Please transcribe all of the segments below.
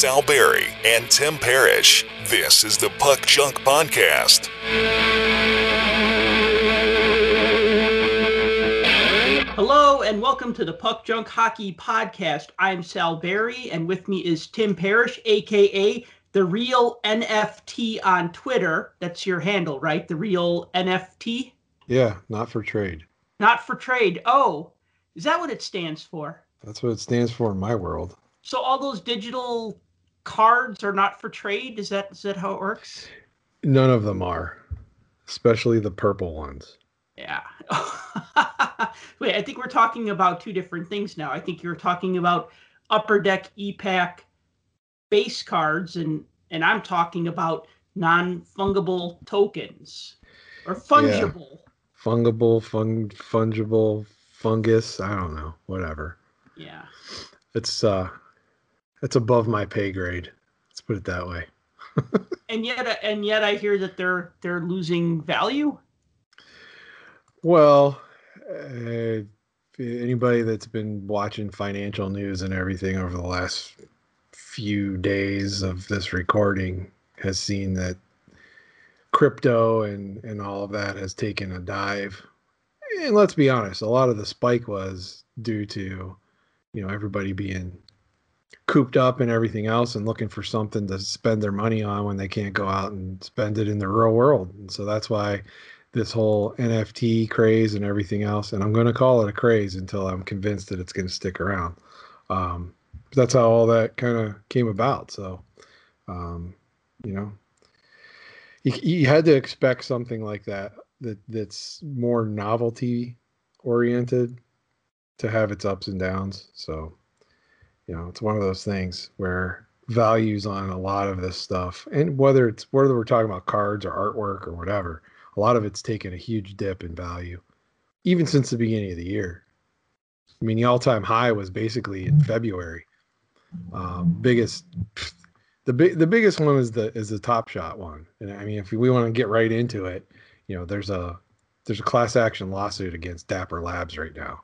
Sal Berry and Tim Parrish. This is the Puck Junk Podcast. Hello and welcome to the Puck Junk Hockey Podcast. I'm Sal Berry, and with me is Tim Parrish, aka the real NFT on Twitter. That's your handle, right? The real NFT? Yeah, not for trade. Not for trade. Oh, is that what it stands for? That's what it stands for in my world. So all those digital cards are not for trade? Is that is that how it works? None of them are, especially the purple ones. Yeah. Wait, I think we're talking about two different things now. I think you're talking about upper deck EPAC base cards and and I'm talking about non-fungible tokens or fungible. Yeah. Fungible, fung, fungible, fungus, I don't know, whatever. Yeah. It's uh it's above my pay grade. Let's put it that way. and yet and yet I hear that they're they're losing value. Well, uh, anybody that's been watching financial news and everything over the last few days of this recording has seen that crypto and and all of that has taken a dive. And let's be honest, a lot of the spike was due to you know everybody being cooped up and everything else and looking for something to spend their money on when they can't go out and spend it in the real world. And so that's why this whole NFT craze and everything else, and I'm going to call it a craze until I'm convinced that it's going to stick around. Um, that's how all that kind of came about. So, um, you know, you, you had to expect something like that that that's more novelty oriented to have its ups and downs. So, you know, it's one of those things where values on a lot of this stuff, and whether it's whether we're talking about cards or artwork or whatever, a lot of it's taken a huge dip in value, even since the beginning of the year. I mean, the all-time high was basically in February. Um, biggest, the big, the biggest one is the is the Top Shot one, and I mean, if we want to get right into it, you know, there's a there's a class action lawsuit against Dapper Labs right now,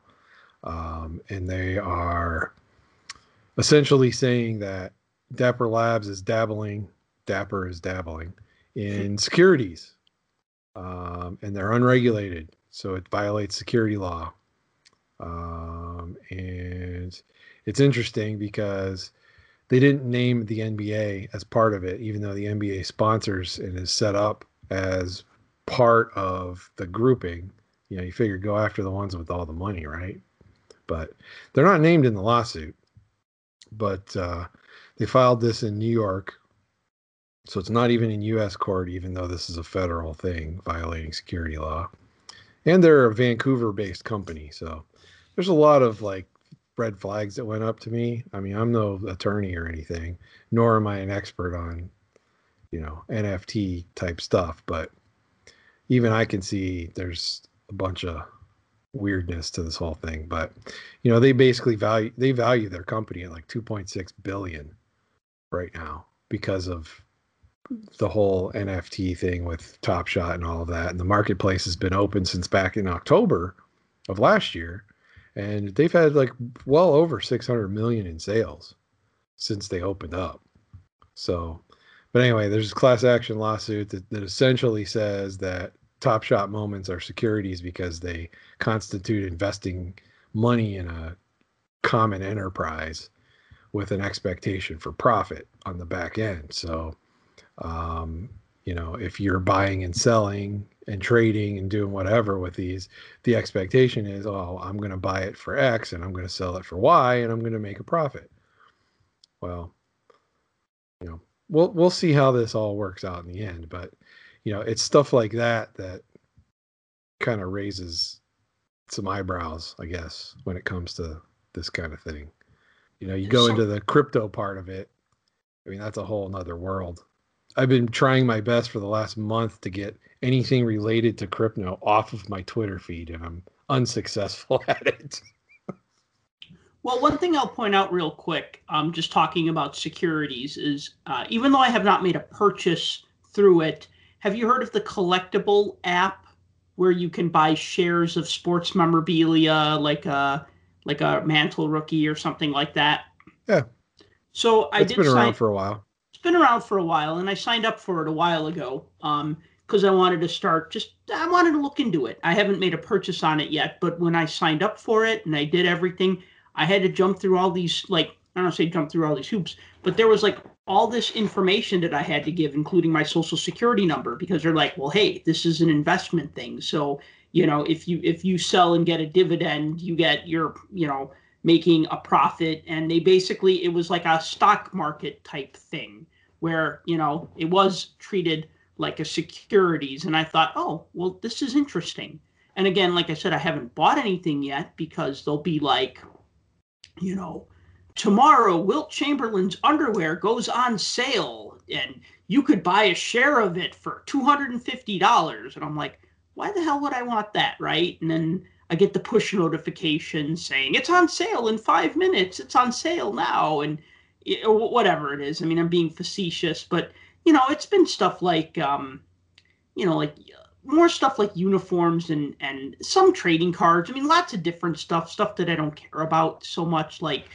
um, and they are essentially saying that Dapper Labs is dabbling, Dapper is dabbling in securities um, and they're unregulated, so it violates security law. Um, and it's interesting because they didn't name the NBA as part of it, even though the NBA sponsors and is set up as part of the grouping. You know, you figure go after the ones with all the money, right? But they're not named in the lawsuit. But uh, they filed this in New York so it's not even in U.S. court, even though this is a federal thing violating security law. And they're a Vancouver-based company, so there's a lot of like red flags that went up to me. I mean, I'm no attorney or anything, nor am I an expert on, you know, NFT type stuff. But even I can see there's a bunch of weirdness to this whole thing. But you know, they basically value they value their company at like 2.6 billion right now because of the whole NFT thing with Top Shot and all of that. And the marketplace has been open since back in October of last year. And they've had like well over 600 million in sales since they opened up. So, but anyway, there's a class action lawsuit that, that essentially says that Top Shot moments are securities because they constitute investing money in a common enterprise with an expectation for profit on the back end. So, um, you know, if you're buying and selling and trading and doing whatever with these, the expectation is, oh, I'm going to buy it for X and I'm going to sell it for Y and I'm going to make a profit. Well, you know, we'll we'll see how this all works out in the end, but you know, it's stuff like that that kind of raises some eyebrows, I guess, when it comes to this kind of thing. You know, you go into the crypto part of it. I mean, that's a whole nother world. I've been trying my best for the last month to get anything related to crypto off of my Twitter feed, and I'm unsuccessful at it. well, one thing I'll point out real quick, um, just talking about securities, is uh, even though I have not made a purchase through it, have you heard of the collectible app where you can buy shares of sports memorabilia, like a like a mantle rookie or something like that? Yeah. So I It's did been around for a while. it's been around for a while, and I signed up for it a while ago um, because I wanted to start. Just I wanted to look into it. I haven't made a purchase on it yet, but when I signed up for it and I did everything, I had to jump through all these like I don't say jump through all these hoops, but there was like all this information that I had to give, including my social security number, because they're like, well, hey, this is an investment thing, so you know if you if you sell and get a dividend, you get your you know making a profit. And they basically it was like a stock market type thing where you know it was treated like a securities. And i thought oh well this is interesting. And again like i said i haven't bought anything yet because they'll be like you know tomorrow wilt chamberlain's underwear goes on sale and you could buy a share of it for $250 and i'm like why the hell would i want that right and then I get the push notification saying it's on sale in five minutes. It's on sale now, and whatever it is. I mean, I'm being facetious, but you know, it's been stuff like, um, you know, like more stuff like uniforms and and some trading cards. I mean, lots of different stuff, stuff that I don't care about so much. Like,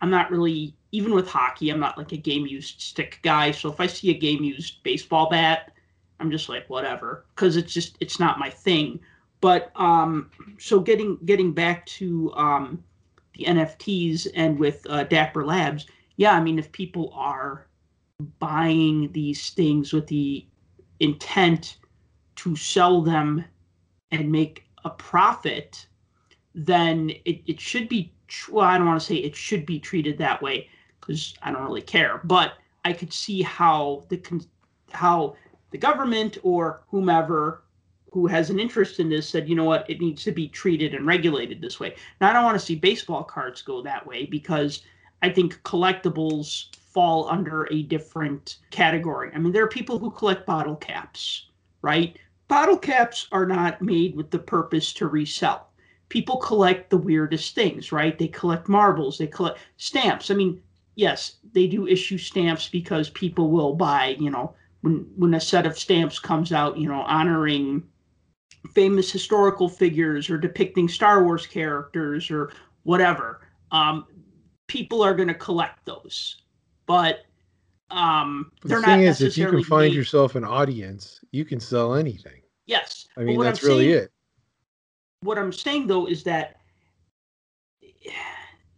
I'm not really even with hockey. I'm not like a game used stick guy. So if I see a game used baseball bat, I'm just like whatever, because it's just it's not my thing but um, so getting getting back to um, the NFTs and with uh, Dapper Labs, yeah, I mean, if people are buying these things with the intent to sell them and make a profit, then it, it should be. Well, I don't want to say it should be treated that way because I don't really care, but I could see how the how the government or whomever who has an interest in this said, you know what, it needs to be treated and regulated this way. Now, I don't want to see baseball cards go that way because I think collectibles fall under a different category. I mean, there are people who collect bottle caps, right? Bottle caps are not made with the purpose to resell. People collect the weirdest things, right? They collect marbles, they collect stamps. I mean, yes, they do issue stamps because people will buy, you know, when when a set of stamps comes out, you know, honoring famous historical figures or depicting Star Wars characters or whatever, um, people are going to collect those. But um, The they're thing not is, if you can find made- yourself an audience, you can sell anything. yes. I mean, that's I'm really saying- it. What I'm saying though is that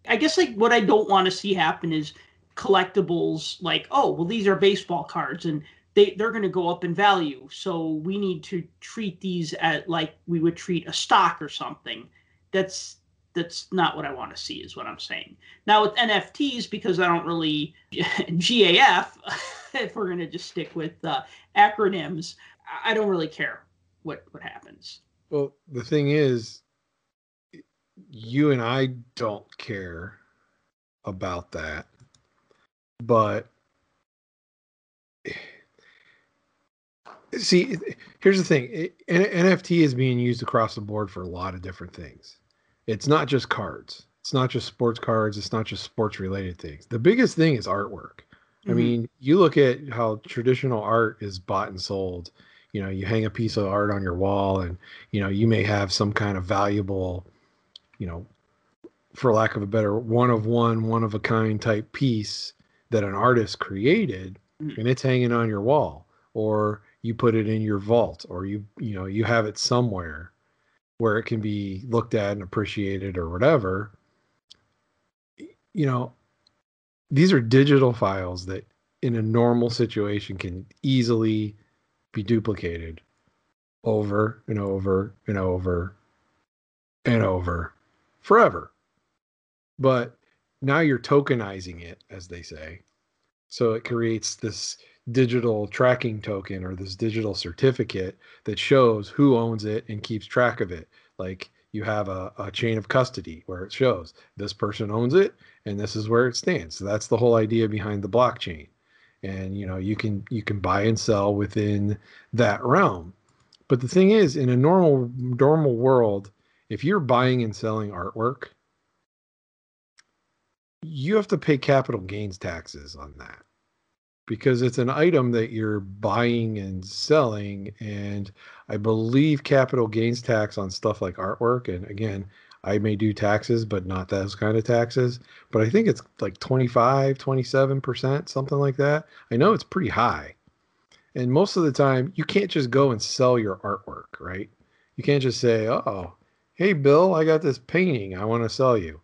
I guess like what I don't want to see happen is collectibles like oh well these are baseball cards and they they're going to go up in value so we need to treat these at like we would treat a stock or something that's that's not what I want to see is what I'm saying. Now with NFTs because I don't really GAF if we're going to just stick with uh, acronyms I don't really care what what happens. Well, the thing is, you and I don't care about that. But see, here's the thing it- NFT is being used across the board for a lot of different things. It's not just cards, it's not just sports cards, it's not just sports related things. The biggest thing is artwork. I Mhm. mean, you look at how traditional art is bought and sold. You know, you hang a piece of art on your wall, and you know, you may have some kind of valuable, you know, for lack of a better, one of one, one of a kind type piece that an artist created, Mhm. and it's hanging on your wall, or you put it in your vault, or you, you know, you have it somewhere where it can be looked at and appreciated or whatever. You know, these are digital files that in a normal situation can easily be duplicated over and over and over and over forever. But now you're tokenizing it, as they say. So it creates this digital tracking token or this digital certificate that shows who owns it and keeps track of it. Like you have a, a chain of custody where it shows this person owns it and this is where it stands. So that's the whole idea behind the blockchain. And you know, you can you can buy and sell within that realm. But the thing is, in a normal normal world, if you're buying and selling artwork, you have to pay capital gains taxes on that because it's an item that you're buying and selling and i believe capital gains tax on stuff like artwork and again I may do taxes, but not those kind of taxes. But I think it's like 25, 27%, something like that. I know it's pretty high. And most of the time, you can't just go and sell your artwork, right? You can't just say, oh, hey, Bill, I got this painting I want to sell you.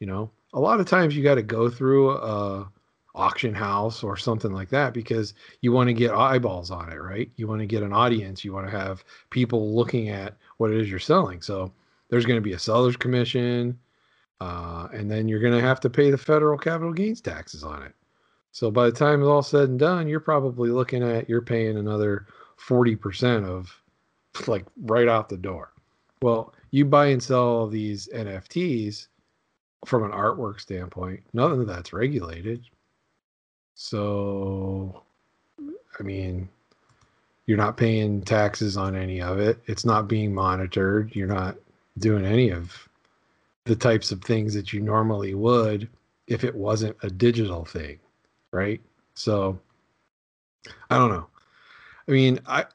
You know, a lot of times you got to go through a auction house or something like that because you want to get eyeballs on it, right? You want to get an audience. You want to have people looking at what it is you're selling. So there's going to be a seller's commission, uh, and then you're going to have to pay the federal capital gains taxes on it. So by the time it's all said and done, you're probably looking at you're paying another 40% of like right out the door. Well, you buy and sell these NFTs from an artwork standpoint, none of that's regulated. So, I mean, you're not paying taxes on any of it. It's not being monitored. You're not doing any of the types of things that you normally would if it wasn't a digital thing, right? So, I don't know. I mean, I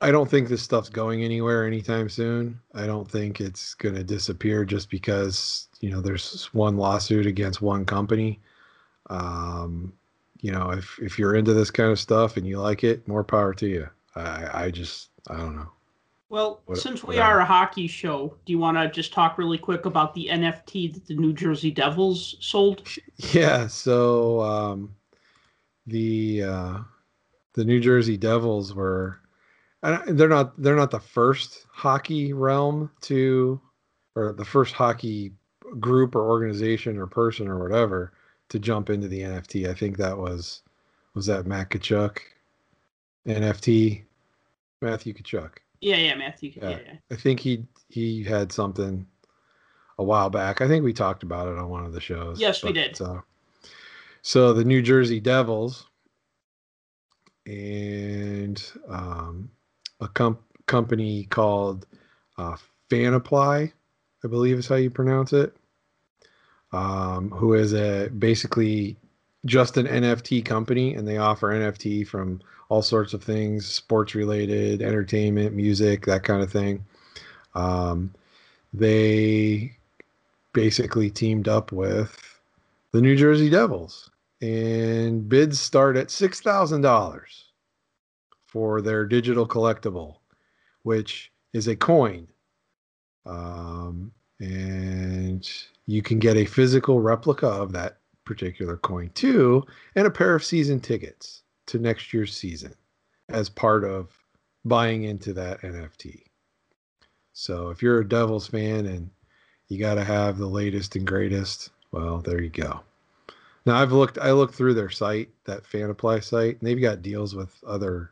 I don't think this stuff's going anywhere anytime soon. I don't think it's going to disappear just because you know there's one lawsuit against one company. Um, you know, if if you're into this kind of stuff and you like it, more power to you. I I just I don't know. Well, what, since we are a hockey show, do you want to just talk really quick about the NFT that the New Jersey Devils sold? Yeah, so um, the uh, the New Jersey Devils were they're not they're not the first hockey realm to or the first hockey group or organization or person or whatever to jump into the NFT. I think that was was that Matt Tkachuk NFT Matthew Tkachuk. Yeah, yeah, Matthew. Yeah. yeah, yeah. I think he he had something a while back. I think we talked about it on one of the shows. Yes, but, we did. So, so the New Jersey Devils and um, a comp- company called uh, Fanaply, I believe is how you pronounce it um, who is a basically just an NFT company, and they offer NFT from all sorts of things, sports related, entertainment, music, that kind of thing. Um, they basically teamed up with the New Jersey Devils, and bids start at six thousand dollars for their digital collectible, which is a coin. Um, and you can get a physical replica of that particular coin too, and a pair of season tickets to next year's season as part of buying into that NFT. So if you're a Devils fan and you got to have the latest and greatest, well, there you go. Now I've looked I looked through their site, that Fanaply site, and they've got deals with other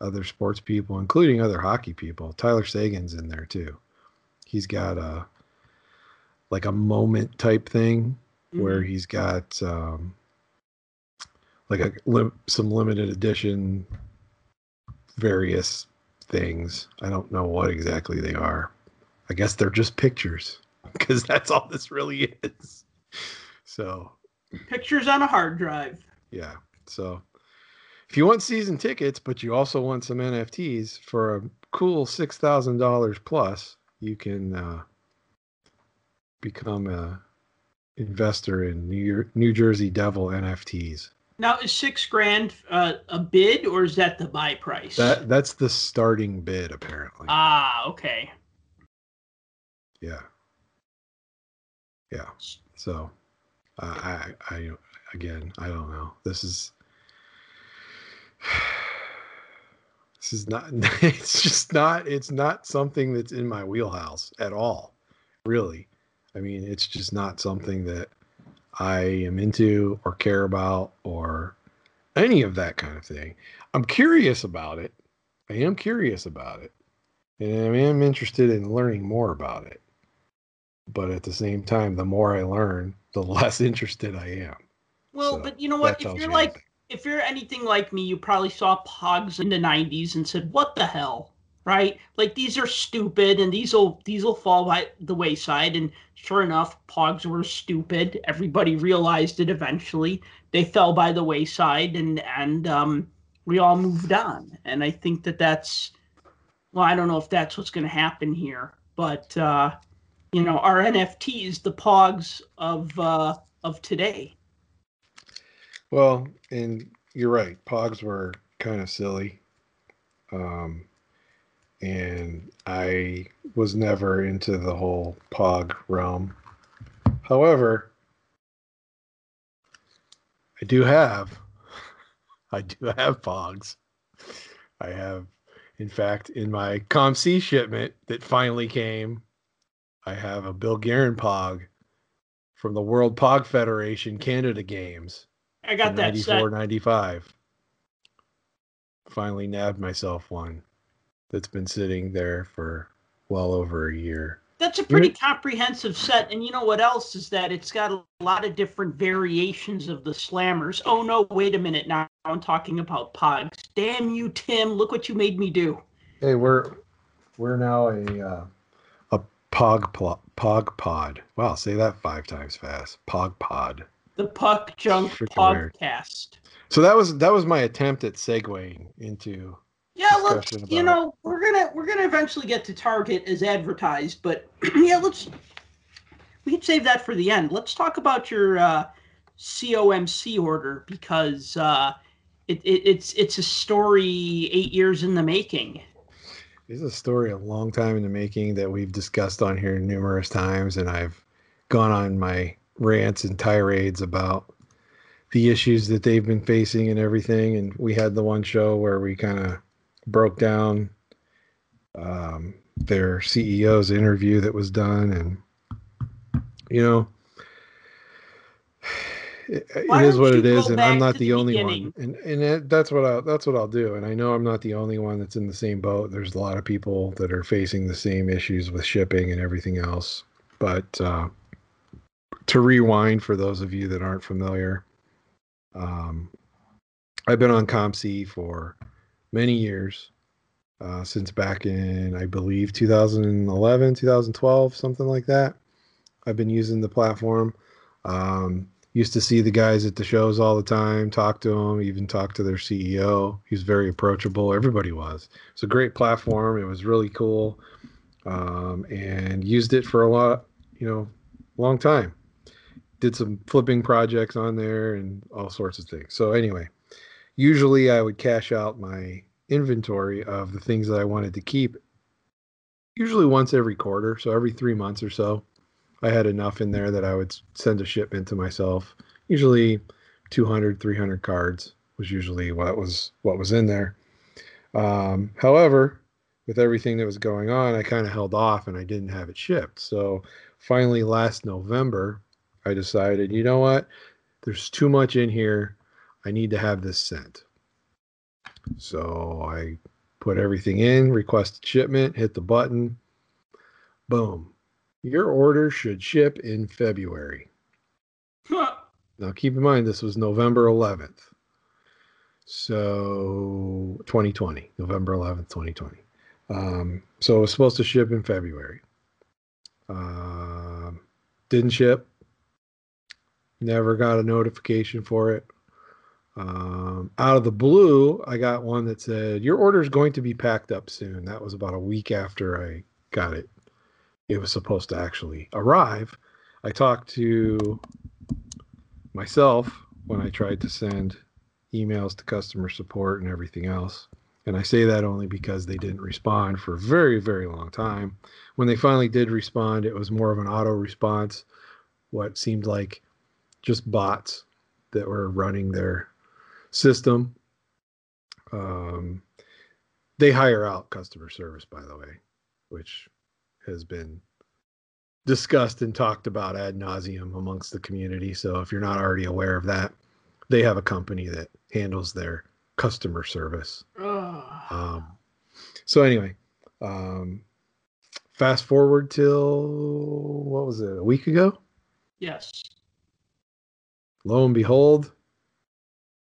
other sports people, including other hockey people. Tyler Seguin's in there too. He's got a like a moment type thing mm-hmm. where he's got um, like a li- some limited edition various things. I don't know what exactly they are. I guess they're just pictures because that's all this really is. So, pictures on a hard drive. Yeah. So, if you want season tickets, but you also want some NFTs for a cool six thousand dollars plus, you can uh, become a investor in New, New Jersey Devil NFTs. Now, is six grand uh, a bid or is that the buy price? That that's the starting bid, apparently. Ah, okay. Yeah. Yeah. So, uh, I I again I don't know. This is this is not. It's just not. It's not something that's in my wheelhouse at all. Really. I mean, it's just not something that I am into or care about or any of that kind of thing. I'm curious about it. I am curious about it. And I am interested in learning more about it. But at the same time, the more I learn, the less interested I am. Well, so but you know what? If you're like, if you're anything like me, you probably saw Pogs in the 90s and said, what the hell? Right? Like these are stupid and these will these will fall by the wayside. And sure enough, Pogs were stupid. Everybody realized it eventually. They fell by the wayside and and um, we all moved on. And I think that that's well, I don't know if that's what's going to happen here, but uh, you know, our NFTs, the Pogs of uh, of today. Well, and you're right. Pogs were kind of silly. Um, and I was never into the whole Pog realm. However, I do have, I do have Pogs. I have, in fact, in my ComC shipment that finally came, I have a Bill Guerin Pog from the World Pog Federation Canada Games. I got that 94, set. 95. Finally nabbed myself one that's been sitting there for well over a year. That's a pretty comprehensive set. And you know what else is that it's got a lot of different variations of the slammers. Oh no, wait a minute. Now I'm talking about pogs. Damn you, Tim. Look what you made me do. Hey, we're we're now a uh, a pog pl- pog pod. Wow, say that five times fast. Pog pod. The Puck Junk. Podcast. So that was that was my attempt at segueing into Yeah, look, you know, we're gonna we're gonna eventually get to Target as advertised, but yeah, let's we can save that for the end. Let's talk about your uh, COMC order because uh, it, it, it's it's a story eight years in the making. This is a story a long time in the making that we've discussed on here numerous times, and I've gone on my rants and tirades about the issues that they've been facing and everything. And we had the one show where we kind of broke down um, their CEO's interview that was done, and you know, it, it is what it is, and I'm not the, the only beginning? one, and and it, that's what I that's what I'll do. And I know I'm not the only one that's in the same boat. There's a lot of people that are facing the same issues with shipping and everything else. But uh, to rewind for those of you that aren't familiar, um, I've been on ComC for many years, uh, since back in, I believe, 2011, 2012, something like that. I've been using the platform. Um, used to see the guys at the shows all the time, talk to them, even talk to their CEO. He was very approachable. Everybody was. It's a great platform. It was really cool, um, and used it for a lot, you know, long time. Did some flipping projects on there and all sorts of things. So anyway, usually I would cash out my inventory of the things that I wanted to keep usually once every quarter, so every 3 months or so. I had enough in there that I would send a shipment to myself. Usually 200, 300 cards was usually what was what was in there. Um, however, with everything that was going on, I kind of held off and I didn't have it shipped. So finally last November, I decided, you know what? There's too much in here. I need to have this sent. So I put everything in, requested shipment, hit the button. Boom. Your order should ship in February. Now keep in mind this was November 11th. So 2020, November 11th, 2020. Um, so it was supposed to ship in February. Um, didn't ship. Never got a notification for it. Um, out of the blue, I got one that said, Your order is going to be packed up soon. That was about a week after I got it. It was supposed to actually arrive. I talked to myself when I tried to send emails to customer support and everything else. And I say that only because they didn't respond for a very, very long time. When they finally did respond, it was more of an auto response, what seemed like just bots that were running their system. Um, they hire out customer service, by the way, which has been discussed and talked about ad nauseum amongst the community. So if you're not already aware of that, they have a company that handles their customer service. Ugh. Um, so anyway, um, fast forward till what was it? A week ago. yes. Lo and behold,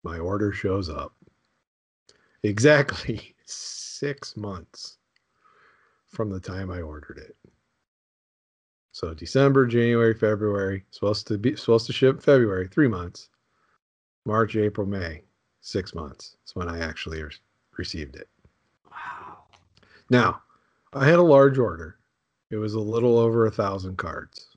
my order shows up. Exactly six months from the time I ordered it. So December, January, February, supposed to be supposed to ship February, three months. March, April, May, six months. That's when I actually re- received it. Wow. Now, I had a large order, It was a little over a thousand cards.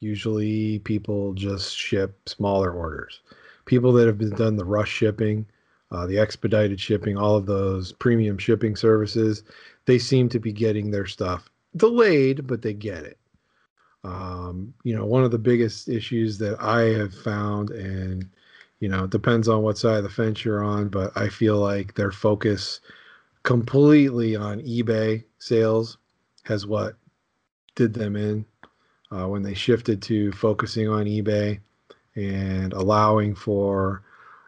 Usually people just ship smaller orders. People that have been done the rush shipping, uh, the expedited shipping, all of those premium shipping services, they seem to be getting their stuff delayed, but they get it. Um, you know, one of the biggest issues that I have found, and you know, it depends on what side of the fence you're on, but I feel like their focus completely on eBay sales has what did them in uh, when they shifted to focusing on eBay and allowing for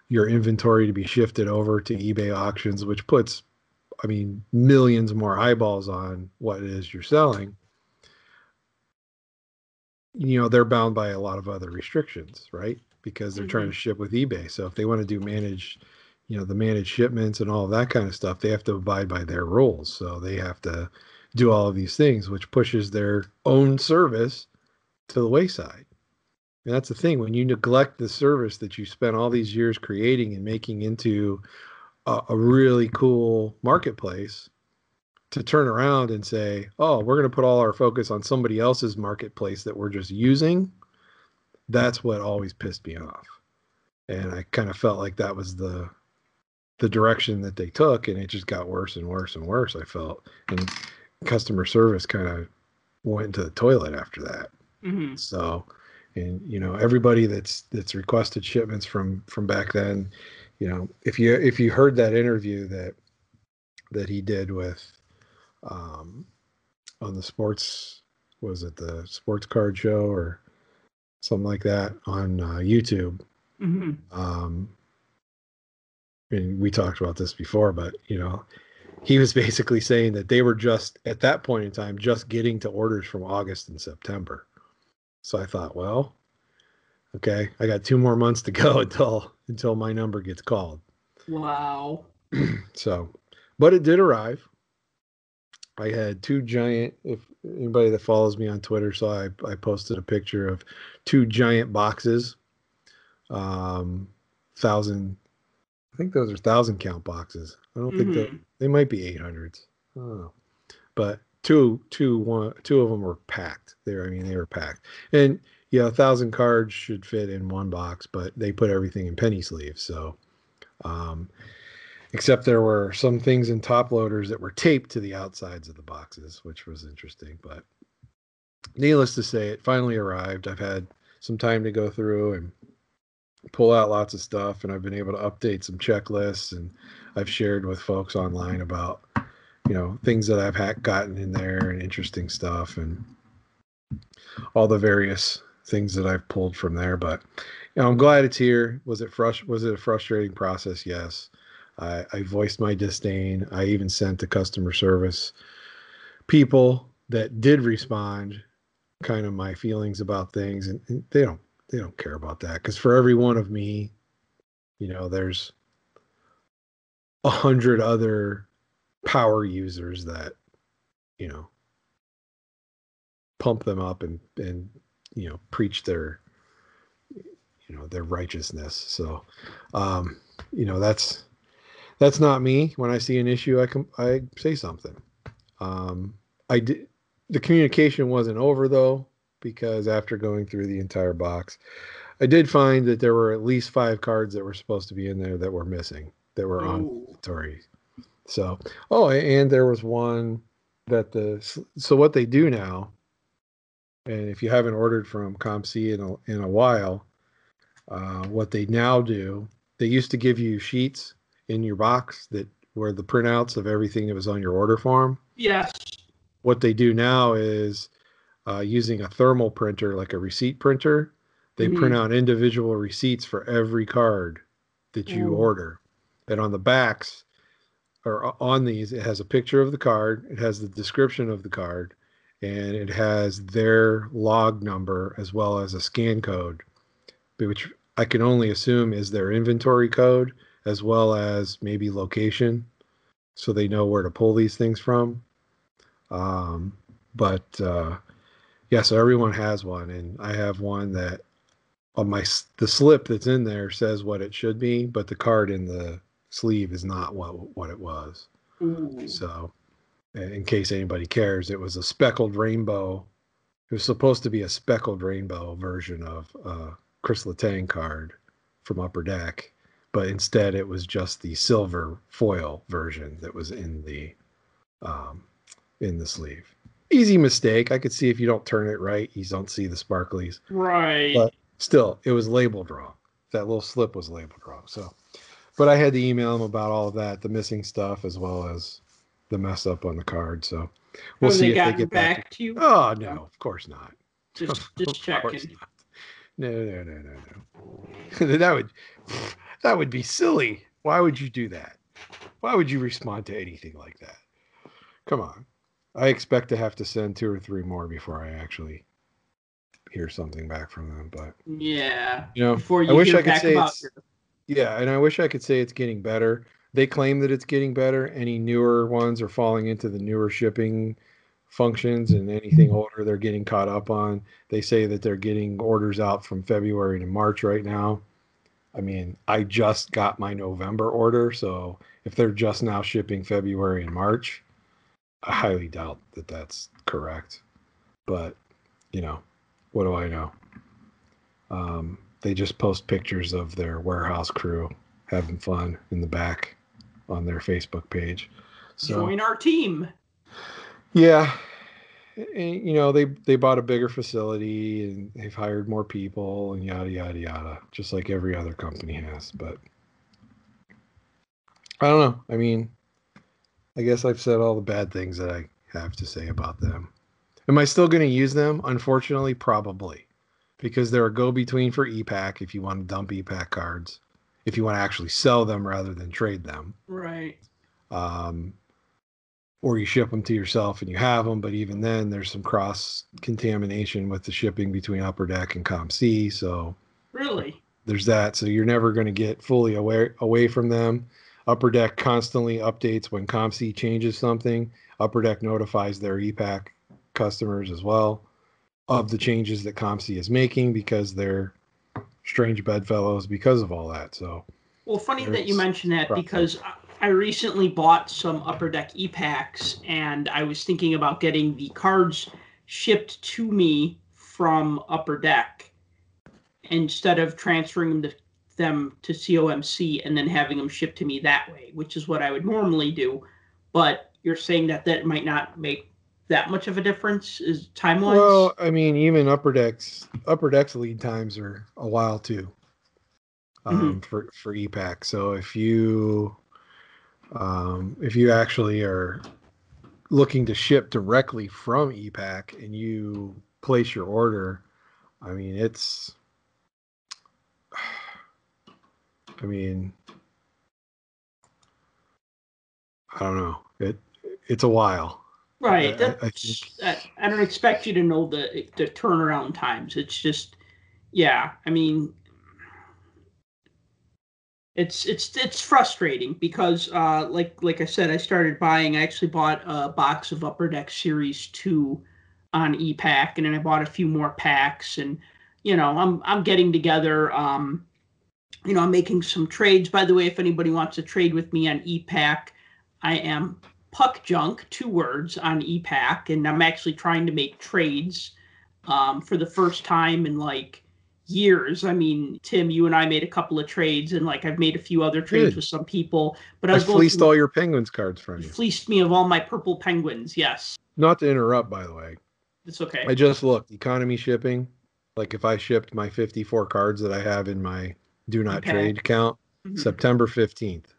your inventory to be shifted over to eBay auctions, which puts, I mean, millions more eyeballs on what it is you're selling. You know, they're bound by a lot of other restrictions, right? Because they're mm-hmm. trying to ship with eBay. So if they want to do managed, you know, the managed shipments and all that kind of stuff, they have to abide by their rules. So they have to do all of these things, which pushes their own service to the wayside. And that's the thing when you neglect the service that you spent all these years creating and making into a, a really cool marketplace to turn around and say, "Oh, we're going to put all our focus on somebody else's marketplace that we're just using." That's what always pissed me off. And I kind of felt like that was the the direction that they took and it just got worse and worse and worse I felt. And customer service kind of went into the toilet after that. Mm-hmm. So, and you know, everybody that's that's requested shipments from from back then, you know, if you if you heard that interview that that he did with um on the sports was it the sports card show or something like that on uh, YouTube. Mm-hmm. Um, and we talked about this before, but you know, he was basically saying that they were just at that point in time just getting to orders from August and September. So I thought, well, okay, I got two more months to go until until my number gets called. Wow. so, but it did arrive. I had two giant. If anybody that follows me on Twitter saw, I I posted a picture of two giant boxes, um, thousand I think those are thousand count boxes. I don't mm-hmm. think that mm-hmm. they might be eight hundreds. Oh, but two, two, one, two of them were packed. There, I mean, they were packed, and yeah, a thousand cards should fit in one box, but they put everything in penny sleeves. So, um, except there were some things in top loaders that were taped to the outsides of the boxes, which was interesting. But needless to say, it finally arrived. I've had some time to go through and pull out lots of stuff and I've been able to update some checklists and I've shared with folks online about you know things that I've had gotten in there and interesting stuff and all the various things that I've pulled from there but you know I'm glad it's here. Was it frust- was it a frustrating process? Yes. I, I voiced my disdain. I even sent to customer service people that did respond kind of my feelings about things and, and they don't they don't care about that because for every one of me, you know, there's a hundred other power users that, you know, pump them up and and you know preach their you know their righteousness. So, um, you know that's that's not me. When I see an issue, I can I say something. Um, I did. The communication wasn't over though because after going through the entire box, I did find that there were at least five cards that were supposed to be in there that were missing, that were on inventory. So, oh, and there was one that the so what they do now, and if you haven't ordered from COMC in a, in a while, uh, what they now do, they used to give you sheets in your box that were the printouts of everything that was on your order form. Yes. What they do now is uh, using a thermal printer, like a receipt printer. They mm-hmm. print out individual receipts for every card that you Ooh. order. And on the backs, or on these, it has a picture of the card, it has the description of the card, and it has their log number as well as a scan code, which I can only assume is their inventory code as well as maybe location, so they know where to pull these things from. Um, but uh, yeah, so everyone has one, and I have one that on my the slip that's in there says what it should be, but the card in the sleeve is not what what it was. Ooh. So in case anybody cares, it was a speckled rainbow. It was supposed to be a speckled rainbow version of uh, Chris Letang card from Upper Deck, but instead it was just the silver foil version that was in the um, in the sleeve. Easy mistake. I could see if you don't turn it right, you don't see the sparklies. Right. But still, it was labeled wrong. That little slip was labeled wrong. So, but I had to email them about all of that, the missing stuff, as well as the mess up on the card. So we'll Have see they if they get back, back. to you? Oh no, of course not. just just checking. No, no, no, no, no. that would that would be silly. Why would you do that? Why would you respond to anything like that? Come on. I expect to have to send two or three more before I actually hear something back from them. But Yeah. you know, Before you I wish I could back say about it's your yeah, and I wish I could say it's getting better. They claim that it's getting better. Any newer ones are falling into the newer shipping functions, and anything older they're getting caught up on. They say that they're getting orders out from February to March right now. I mean, I just got my November order, so if they're just now shipping February and March, I highly doubt that that's correct. But, you know, what do I know? Um, they just post pictures of their warehouse crew having fun in the back on their Facebook page. So join our team. yeah, and, you know they they bought a bigger facility and they've hired more people and yada yada yada, just like every other company has. But I don't know. I mean, I guess I've said all the bad things that I have to say about them. Am I still going to use them? Unfortunately, probably, because they're a go-between for EPAC if you want to dump EPAC cards, if you want to actually sell them rather than trade them Right. um, or you ship them to yourself and you have them. But even then, there's some cross contamination with the shipping between Upper Deck and ComC. So Really. there's that. So you're never going to get fully away away from them. Upper Deck constantly updates when ComC changes something. Upper Deck notifies their EPAC customers as well of the changes that ComC is making because they're strange bedfellows because of all that. So Well, funny that you There's mention that rough. because I- recently bought some Upper Deck E-Packs and I was thinking about getting the cards shipped to me from Upper Deck instead of transferring them to, them to COMC and then having them shipped to me that way, which is what I would normally do. But you're saying that that might not make that much of a difference is time wise? Well, I mean, even upper decks, upper decks lead times are a while too. Um, for for EPAC. So if you um, if you actually are looking to ship directly from EPAC and you place your order, I mean it's I mean I don't know. It it's a while. Right. I- I- I don't expect you to know the the turnaround times. It's just, yeah. I mean, it's it's it's frustrating because, uh, like like I said, I started buying. I actually bought a box of Upper Deck Series Two on EPAC, and then I bought a few more packs. And you know, I'm I'm getting together. Um, you know, I'm making some trades. By the way, if anybody wants to trade with me on EPAC, I am puck junk, two words on EPAC, and I'm actually trying to make trades um, for the first time in like years. I mean, Tim, you and I made a couple of trades, and like I've made a few other trades Good. with some people. But I I fleeced through, all your penguins cards from you fleeced me of all my purple penguins. Yes, Not to interrupt, by the way. it's okay. I just looked economy shipping. Like if I shipped my 54 cards that I have in my do not Okay. trade account, Mhm. September 15th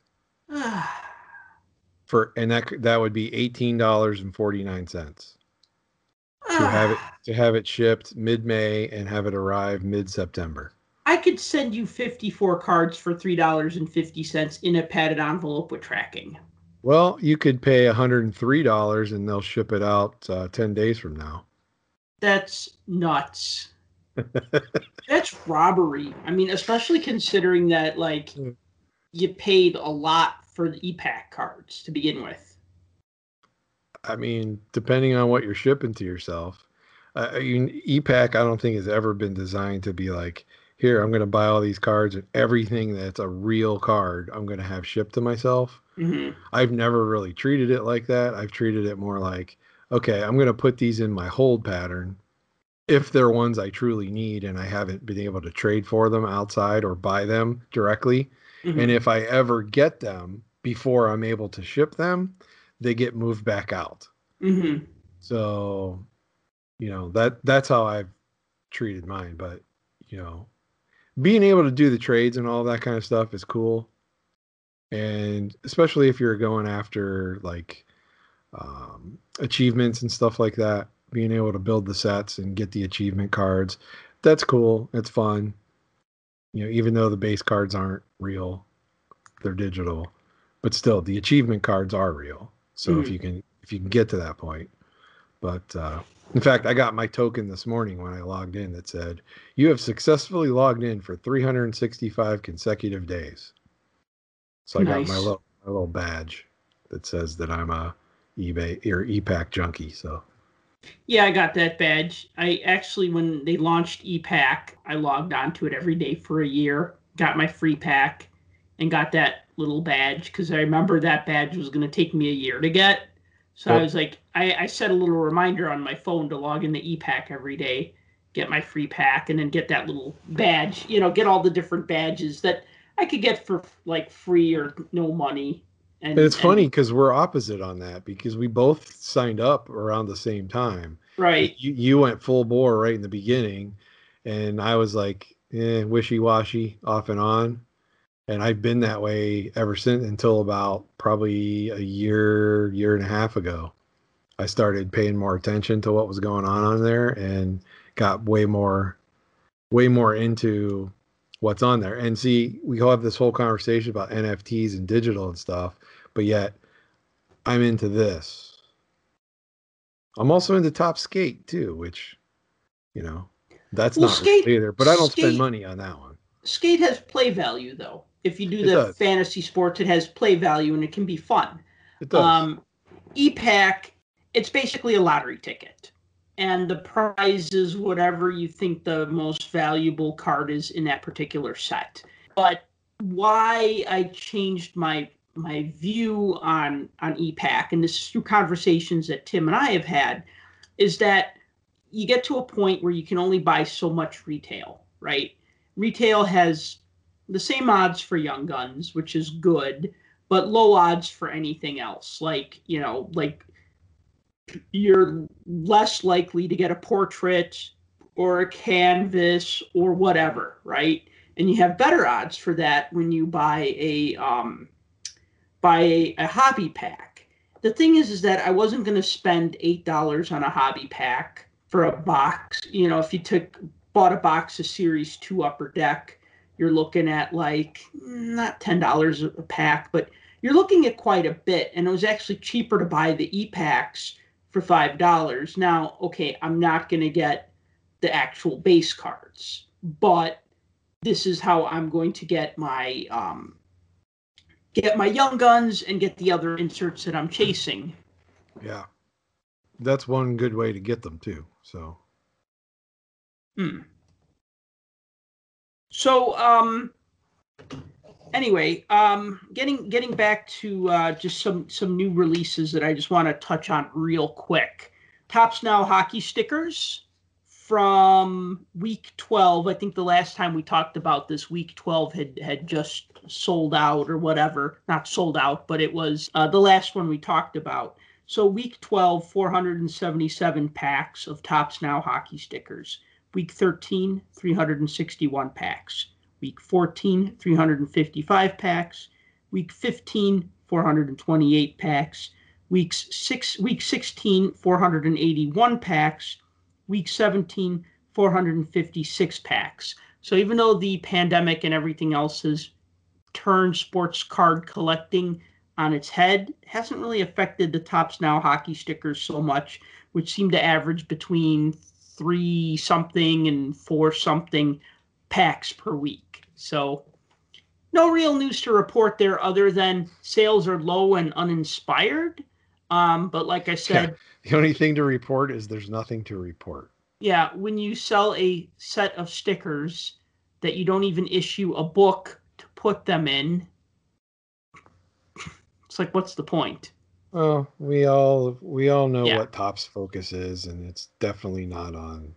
for and that that would be $18.49 to have it to have it shipped mid-May and have it arrive mid-September. I could send you 54 cards for three dollars and fifty cents in a padded envelope with tracking. Well, you could pay $103 and they'll ship it out uh, 10 days from now. That's nuts. That's robbery. I mean, especially considering that like Mm. you paid a lot for the EPAC cards to begin with. I mean, depending on what you're shipping to yourself, uh, EPAC, I don't think has ever been designed to be like, here, I'm going to buy all these cards and everything that's a real card, I'm going to have shipped to myself. hmm I've never really treated it like that. I've treated it more like, okay, I'm going to put these in my hold pattern if they're ones I truly need and I haven't been able to trade for them outside or buy them directly. Hmm And if I ever get them before I'm able to ship them, they get moved back out. hmm So, you know, that that's how I've treated mine, but you know, being able to do the trades and all that kind of stuff is cool. And especially if you're going after like um, achievements and stuff like that, being able to build the sets and get the achievement cards, that's cool. It's fun. You know, even though the base cards aren't real, they're digital, but still the achievement cards are real. So if Mhm. you can if you can get to that point. But uh, in fact, I got my token this morning when I logged in that said, "You have successfully logged in for 365 consecutive days." So I got my little my little badge that says that I'm a eBay or ePack junkie. So Yeah, I got that badge. I actually, when they launched ePack, I logged onto it every day for a year, got my free pack, and got that little badge because I remember that badge was going to take me a year to get. So I was like, I, I set a little reminder on my phone to log into ePack every day, get my free pack, and then get that little badge. You know, get all the different badges that I could get for like free or no money. And And it's and- funny because we're opposite on that because we both signed up around the same time. right? You you went full bore right in the beginning, and I was like, eh, wishy washy, off and on. And I've been that way ever since until about probably a year, year and a half ago. I started paying more attention to what was going on on there and got way more, way more into what's on there. And see, we all have this whole conversation about NFTs and digital and stuff, but yet I'm into this. I'm also into Topps Skate too, which, you know, that's Well, not Skate- either. But I don't spend money on that one. skate has play value though if you do It the does. fantasy sports it has play value and it can be fun It does. um ePack it's basically a lottery ticket and the prize is whatever you think the most valuable card is in that particular set but why i changed my my view on on ePack and this is through conversations that tim and i have had is that you get to a point where you can only buy so much retail right retail has the same odds for young guns, which is good, but low odds for anything else. Like, you know, like you're less likely to get a portrait or a canvas or whatever, right? And you have better odds for that when you buy a um buy a, hobby pack. The thing is is that I wasn't going to spend $8 on a hobby pack for a box. You know, if you took bought a box of Series 2 Upper Deck, you're looking at like not $10 a pack, but you're looking at quite a bit. And it was actually cheaper to buy the e packs for $5. Now, okay, I'm not going to get the actual base cards, but this is how I'm going to get my um, get my young guns and get the other inserts that I'm chasing. yeah. That's one good way to get them too. So Hmm. So, um, anyway, um, getting getting back to uh, just some some new releases that I just want to touch on real quick. Topps Now hockey stickers from week 12. I think the last time we talked about this, week 12 had had just sold out or whatever. Not sold out, but it was uh, the last one we talked about. So week 12, 477 packs of Topps Now hockey stickers. Week 13, 361 packs. Week 14, 355 packs. Week 15, 428 packs. Weeks six, week 16, 481 packs. Week 17, 456 packs. So even though the pandemic and everything else has turned sports card collecting on its head, hasn't really affected the Topps Now hockey stickers so much, which seem to average between three something and four something packs per week. So no real news to report there other than sales are low and uninspired. Um, but like I said, the only thing to report is there's nothing to report. yeah, when you sell a set of stickers that you don't even issue a book to put them in, It's like, what's the point? Well, we all we all know Yeah. what Top's focus is, and it's definitely not on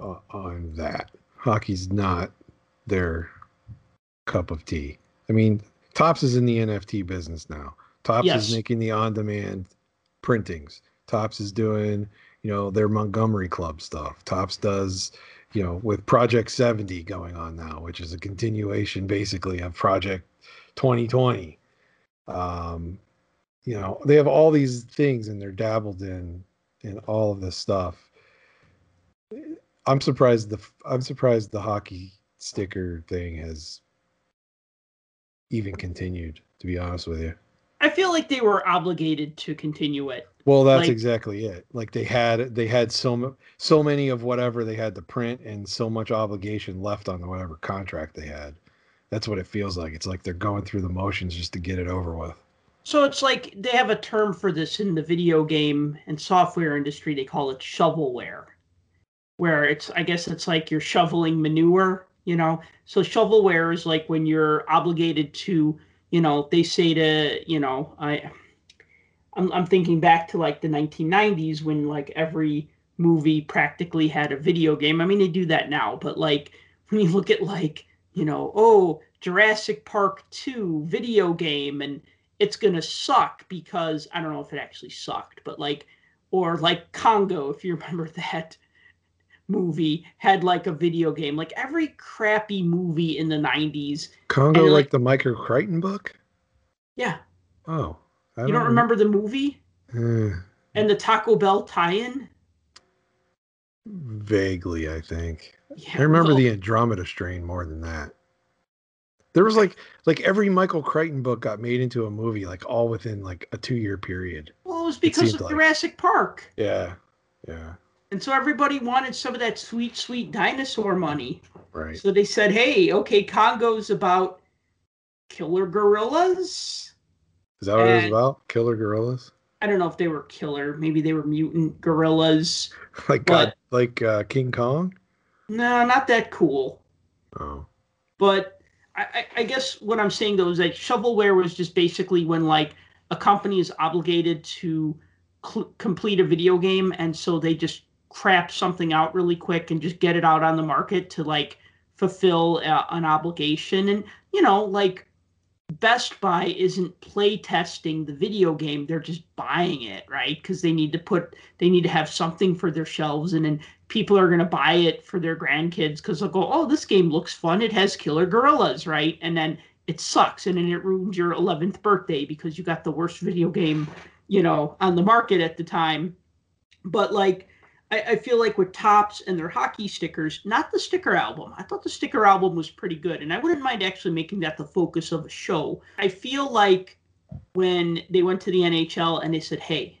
uh, on that. Hockey's not their cup of tea. I mean, Topps is in the NFT business now. Topps Yes. is making the on-demand printings. Topps is doing, you know, their Montgomery Club stuff. Topps does, you know, with Project 70 going on now, which is a continuation basically of Project 2020. Um, you know, they have all these things and they're dabbled in in all of this stuff. I'm surprised the I'm surprised the hockey sticker thing has even continued, to be honest with you. I feel like they were obligated to continue it. Well, that's Like- exactly it. Like they had they had so so many of whatever they had to print and so much obligation left on whatever contract they had. That's what it feels like. It's like they're going through the motions just to get it over with. So it's like they have a term for this in the video game and software industry. They call it shovelware, where it's, I guess it's like you're shoveling manure, you know? So shovelware is like when you're obligated to, you know, they say to, you know, I, I'm, I'm thinking back to like the 1990s when like every movie practically had a video game. I mean, they do that now, but like when you look at like, you know, oh, Jurassic Park 2 video game and it's going to suck because I don't know if it actually sucked, but like, or like Congo, if you remember that movie, had like a video game. Like every crappy movie in the 90s. Congo, like, like- the Michael Crichton book. Yeah. Oh, I You don't remember the movie Eh, and the Taco Bell tie in? vaguely, I think. Yeah, I remember well, the Andromeda strain more than that. There was like like every Michael Crichton book got made into a movie, like all within like a two year period. Well, it was because seemed of like- Jurassic Park. Yeah, yeah, And so everybody wanted some of that sweet, sweet dinosaur money. right. So they said, hey, okay, Congo's about killer gorillas. Is that what it was about? Killer gorillas, I don't know if they were killer. Maybe they were mutant gorillas. like God, like uh, King Kong. No, not that cool. Oh, But I, I, I guess what I'm saying though is that shovelware was just basically when like a company is obligated to cl- complete a video game, and so they just crap something out really quick and just get it out on the market to like fulfill uh, an obligation. And you know, like Best Buy isn't play testing the video game; they're just buying it, right? Because they need to put, they need to have something for their shelves, and then people are going to buy it for their grandkids because they'll go, oh, this game looks fun. It has killer gorillas, right? And then it sucks, and then it ruins your 11th birthday because you got the worst video game, you know, on the market at the time. But like, I, I feel like with Topps and their hockey stickers, not the sticker album. I thought the sticker album was pretty good, and I wouldn't mind actually making that the focus of a show. I feel like when they went to the NHL and they said, hey,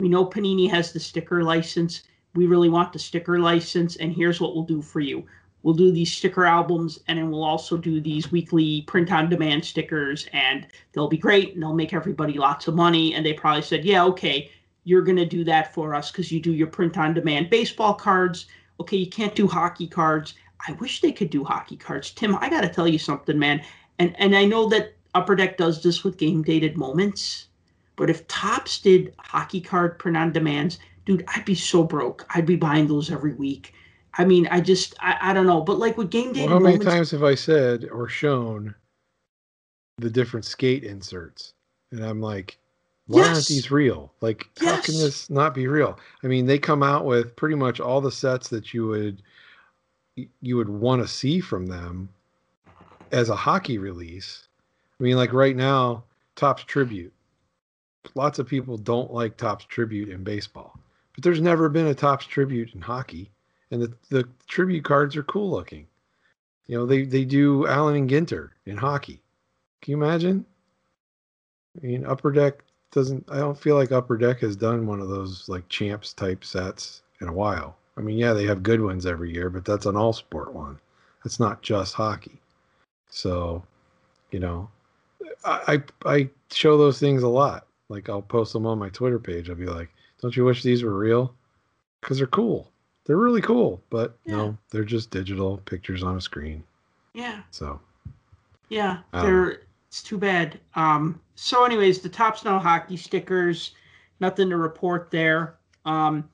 we know Panini has the sticker license we really want the sticker license and here's what we'll do for you we'll do these sticker albums and then we'll also do these weekly print on demand stickers and they'll be great and they'll make everybody lots of money and they probably said yeah okay you're going to do that for us because you do your print on demand baseball cards okay you can't do hockey cards i wish they could do hockey cards tim i got to tell you something man and and i know that upper deck does this with game dated moments but if Topps did hockey card print on demands dude, I'd be so broke. I'd be buying those every week. I mean, I just, I, I don't know. But like with game dated, well, how many moments, times have I said or shown the different skate inserts? And I'm like, why aren't these real? Like, how can this not be real? I mean, they come out with pretty much all the sets that you would you would want to see from them as a hockey release. I mean, like right now, Topps Tribute. Lots of people don't like Topps Tribute in baseball, but there's never been a Topps Tribute in hockey, and the the tribute cards are cool looking. You know, they they do Allen and Ginter in hockey. Can you imagine? I mean, Upper Deck doesn't. I don't feel like Upper Deck has done one of those like champs type sets in a while. I mean, yeah, they have good ones every year, but that's an all sport one. That's not just hockey. So, you know, I I, I show those things a lot. Like I'll post them on my Twitter page. I'll be like, "Don't you wish these were real?" Because they're cool. They're really cool, but Yeah. no, they're just digital pictures on a screen. yeah, So yeah, they're It's too bad. Um, so, anyways, the Topps Now hockey stickers, nothing to report there. Um,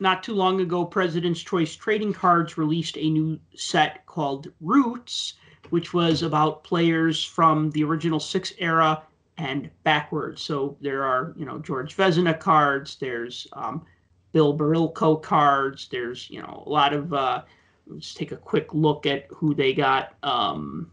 not too long ago, President's Choice Trading Cards released a new set called Roots, which was about players from the original six era and backwards. So there are, you know, George Vezina cards. There's um, Bill Barilko cards. There's, you know, a lot of. Uh, let's take a quick look at who they got. Um,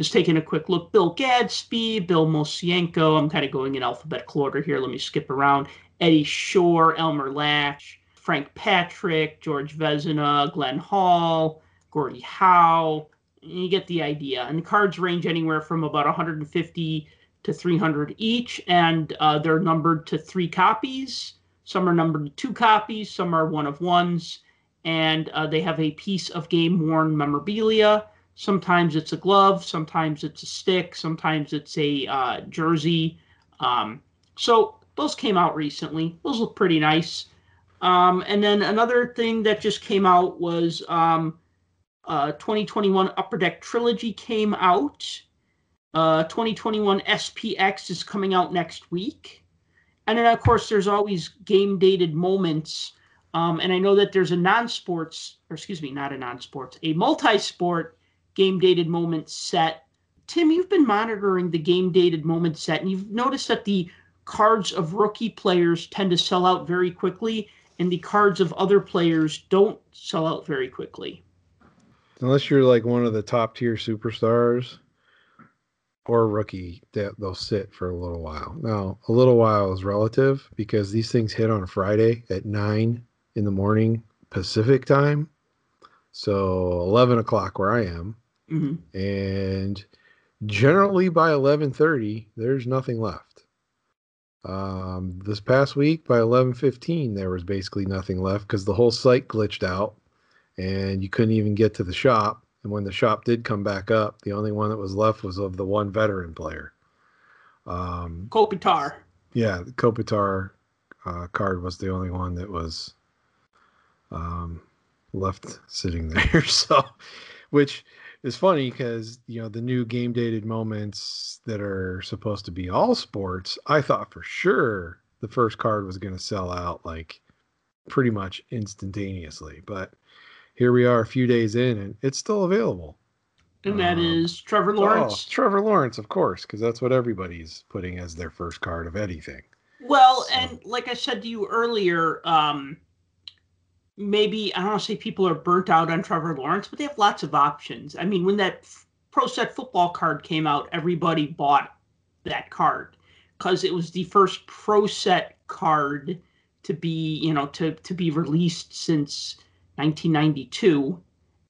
just taking a quick look. Bill Gadsby, Bill Mosienko. I'm kind of going in alphabetical order here. Let me skip around. Eddie Shore, Elmer Lach, Frank Patrick, George Vezina, Glenn Hall, Gordie Howe. You get the idea. And the cards range anywhere from about 150 to 300 each, and uh, they're numbered to three copies. Some are numbered to two copies, some are one of ones, and uh, they have a piece of game worn memorabilia. Sometimes it's a glove, sometimes it's a stick, sometimes it's a uh, jersey. Um, so those came out recently. Those look pretty nice. Um, and then another thing that just came out was um, uh, 2021 Upper Deck Trilogy came out. Uh, 2021 SPX is coming out next week. And then, of course, there's always game dated moments. Um, and I know that there's a non sports, or excuse me, not a non sports, a multi sport game dated moment set. Tim, you've been monitoring the game dated moment set, and you've noticed that the cards of rookie players tend to sell out very quickly, and the cards of other players don't sell out very quickly. Unless you're like one of the top tier superstars or rookie, that they'll sit for a little while. Now, a little while is relative because these things hit on Friday at nine in the morning Pacific time. So 11 o'clock where I am. Mm-hmm. And generally by 11:30 there's nothing left. Um, this past week by 11:15 there was basically nothing left cuz the whole site glitched out and you couldn't even get to the shop. And when the shop did come back up, the only one that was left was of the one veteran player. Um, Kopitar. Yeah, the Kopitar uh, card was the only one that was um, left sitting there. so, which is funny because you know the new game dated moments that are supposed to be all sports. I thought for sure the first card was going to sell out like pretty much instantaneously, but here we are a few days in and it's still available. And that Um, is Trevor Oh, Lawrence. Trevor Lawrence, of course, because that's what everybody's putting as their first card of anything. Well, So- and like I said to you earlier, um, maybe I don't want to say people are burnt out on Trevor Lawrence, but they have lots of options. I mean, when that Pro Set football card came out, everybody bought that card because it was the first Pro Set card to be, you know, to to be released since 1992,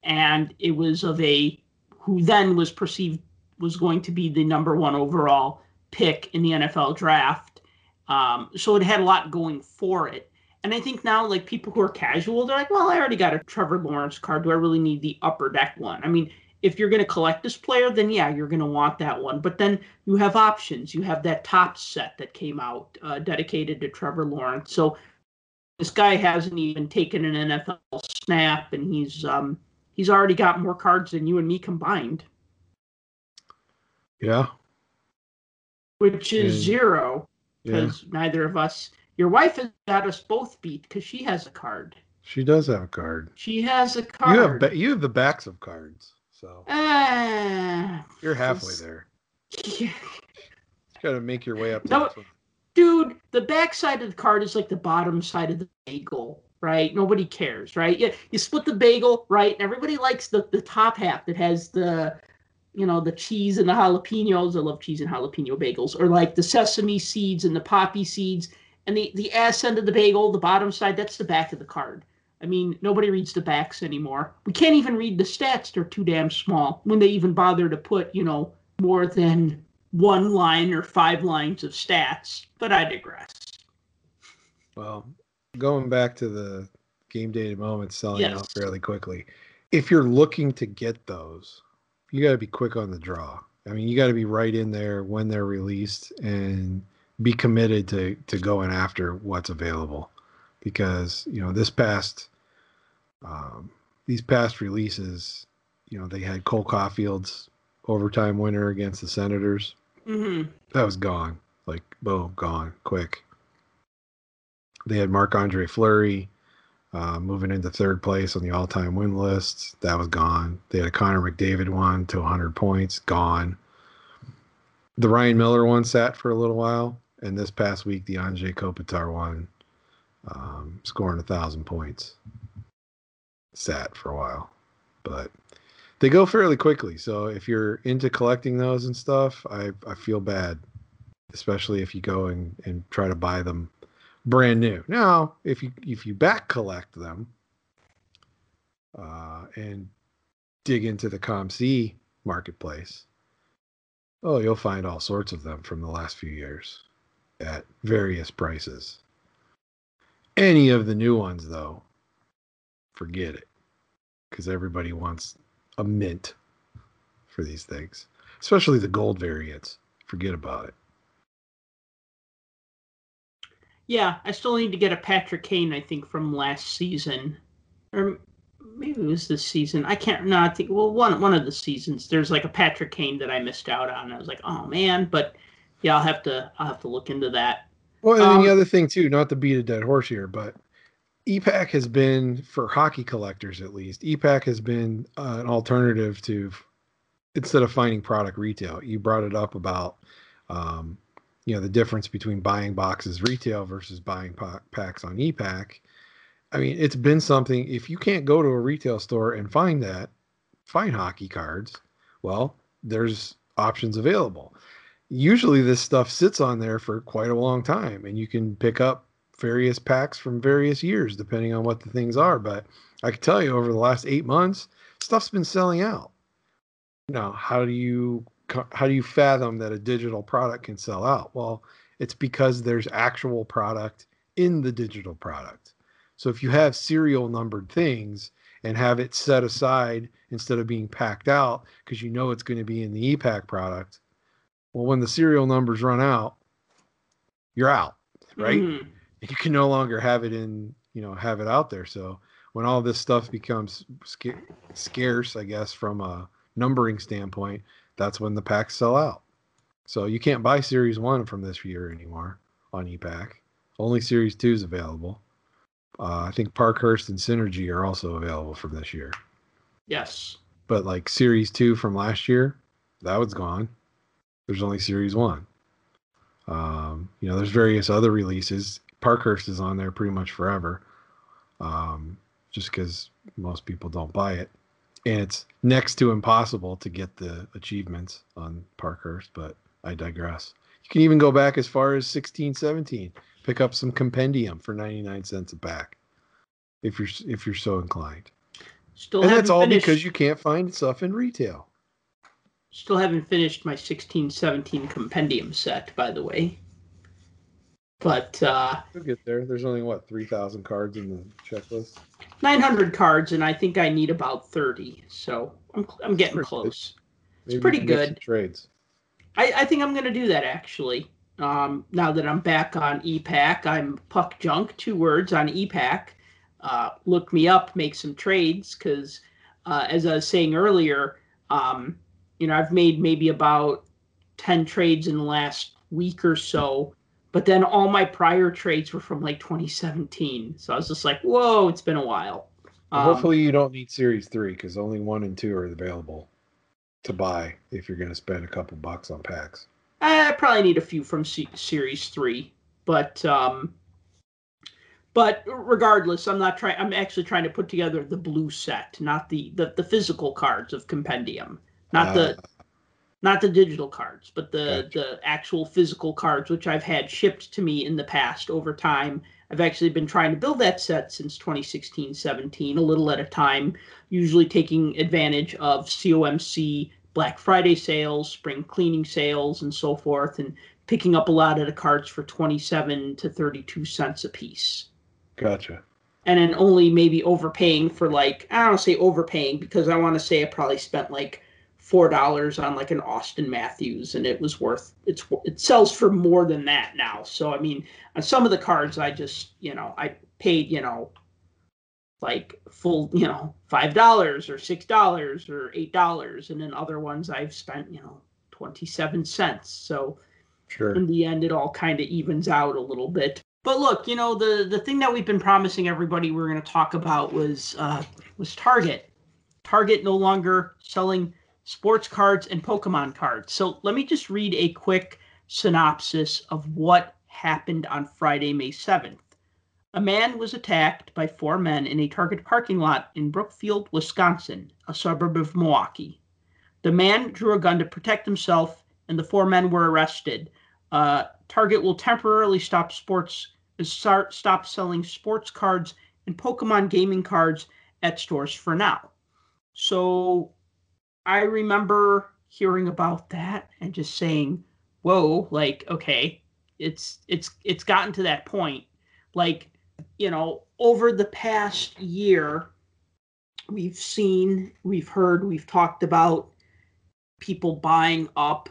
and it was of a who then was perceived was going to be the number one overall pick in the NFL draft. Um, so it had a lot going for it. And I think now, like people who are casual, they're like, well, I already got a Trevor Lawrence card. Do I really need the upper deck one? I mean, if you're going to collect this player, then yeah, you're going to want that one. But then you have options. You have that top set that came out uh, dedicated to Trevor Lawrence. So this guy hasn't even taken an NFL snap, and he's um, he's already got more cards than you and me combined, Yeah. which is And- zero Yeah. because neither of us. Your wife has got us both beat because she has a card. She does have a card. She has a card. You have ba- you have the backs of cards. So Ah, you're halfway there. yeah. You got to make your way up to No, dude, the back side of the card is like the bottom side of the bagel, right? Nobody cares, right? Yeah, you split the bagel, right? And everybody likes the, the top half that has the, you know, the cheese and the jalapenos. I love cheese and jalapeno bagels, or like the sesame seeds and the poppy seeds. And the, the ass end of the bagel, the bottom side, that's the back of the card. I mean, nobody reads the backs anymore. We can't even read the stats. They're too damn small when they even bother to put, you know, more than one line or five lines of stats, but I digress. Well, going back to the game dated moments selling out fairly quickly. If you're looking to get those, you got to be quick on the draw. I mean, you got to be right in there when they're released and be committed to to going after what's available because you know this past um, these past releases, you know they had Cole Caufield's overtime winner against the Senators. hmm That was gone. Like boom, gone quick. They had Marc Andre Fleury uh, moving into third place on the all-time win list. That was gone. They had a Connor McDavid one to 100 points, gone. The Ryan Miller one sat for a little while, and this past week the Anze Kopitar one, um, scoring a thousand points, sat for a while, but they go fairly quickly. So if you're into collecting those and stuff, I I feel bad, especially if you go and, and try to buy them brand new. Now, if you if you back collect them uh, and dig into the COMC marketplace, oh, you'll find all sorts of them from the last few years at various prices. Any of the new ones, though, forget it, because everybody wants a mint for these things, especially the gold variants. Forget about it. Yeah, I still need to get a Patrick Kane. I think from last season, or maybe it was this season. I can't. No, I think well one one of the seasons. There's like a Patrick Kane that I missed out on. I was like, oh man, but yeah, I'll have to I'll have to look into that. Well, and Um, the other thing too, not to beat a dead horse here, but ePack has been for hockey collectors at least. ePack has been uh, an alternative to instead of finding product retail. You brought it up about um, you know the difference between buying boxes retail versus buying pa- packs on ePack. I mean, it's been something. If you can't go to a retail store and find that, find hockey cards. Well, there's options available. Usually, this stuff sits on there for quite a long time, and you can pick up various packs from various years depending on what the things are. But I can tell you, over the last eight months, stuff's been selling out. Now, how do you how do you fathom that a digital product can sell out? Well, it's because there's actual product in the digital product. So if you have serial numbered things and have it set aside instead of being packed out because you know it's going to be in the ePack product, well, when the serial numbers run out, you're out, right? Mhm. you can no longer have it in you know have it out there so when all this stuff becomes sca- scarce i guess from a numbering standpoint that's when the packs sell out so you can't buy series one from this year anymore on ePack only series two is available uh, i think parkhurst and synergy are also available from this year Yes. but like series two from last year that was gone there's only series one. Um, you know there's various other releases. Parkhurst is on there pretty much forever um, just because most people don't buy it. And it's next to impossible to get the achievements on parkhurst but i digress. You can even go back as far as 1617, pick up some compendium for 99 cents a pack if you're if you're so inclined. Still and that's all finished, because you can't find stuff in retail still haven't finished my 1617 compendium set, by the way. But uh, You'll get there. There's only what three thousand cards in the checklist. 900 cards, and I think I need about 30. So I'm I'm getting pretty good. close. Maybe pretty you can get some good. trades. I, I think I'm going to do that actually. Um, now that I'm back on ePack, I'm Puck Junk, two words on ePack. Uh, look me up, make some trades, because uh, as I was saying earlier, um, you know, I've made maybe about 10 trades in the last week or so, but then all my prior trades were from like 2017. So I was just like, whoa, it's been a while. Um, Hopefully, you don't need Series Three because only one and two are available to buy if you're going to spend a couple bucks on packs. I probably need a few from C- Series Three, but um, but regardless, I'm not trying. I'm actually trying to put together the blue set, not the the, the physical cards of Compendium, not the Uh, not the digital cards, but the Gotcha. the actual physical cards, which I've had shipped to me in the past over time. I've actually been trying to build that set since 2016 17, a little at a time, usually taking advantage of COMC Black Friday sales, spring cleaning sales, and so forth, and picking up a lot of the cards for 27 to 32 cents a piece gotcha. and then only maybe overpaying for like I don't say overpaying because I want to say I probably spent like four dollars on like an Auston Matthews and it was worth it's it sells for more than that now. So I mean on some of the cards I just you know I paid you know like full, you know, five dollars or six dollars or eight dollars, and then other ones I've spent, you know, twenty seven cents. So Sure. in the end, it all kind of evens out a little bit. But look, you know, the the thing that we've been promising everybody we are going to talk about was uh, was Target. Target no longer selling sports cards and Pokemon cards. So let me just read a quick synopsis of what happened on Friday, May 7th. A man was attacked by four men in a Target parking lot in Brookfield, Wisconsin, a suburb of Milwaukee. The man drew a gun to protect himself, and the four men were arrested. Uh, Target will temporarily stop sports start stop selling sports cards and Pokemon gaming cards at stores for now. So I remember hearing about that and just saying, "Whoa, like okay, it's it's it's gotten to that point. Like, you know, over the past year we've seen, we've heard, we've talked about people buying up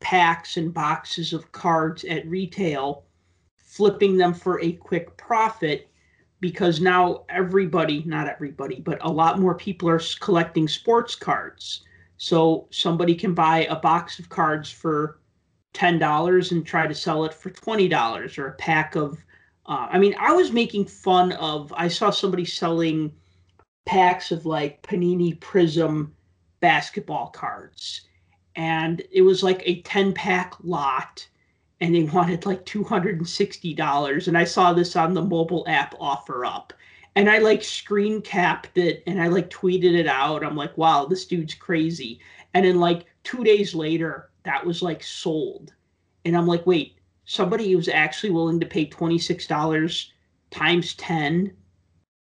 packs and boxes of cards at retail, flipping them for a quick profit because now everybody, not everybody, but a lot more people are collecting sports cards. So somebody can buy a box of cards for $10 and try to sell it for $20 or a pack of uh, I mean, I was making fun of I saw somebody selling packs of like Panini Prizm basketball cards. And it was like a 10 pack lot and they wanted like $260 and i saw this on the mobile app OfferUp and i like screen capped it and i like tweeted it out. I'm like wow this dude's crazy. And then like two days later that was like sold. And i'm like wait somebody was actually willing to pay $26 times 10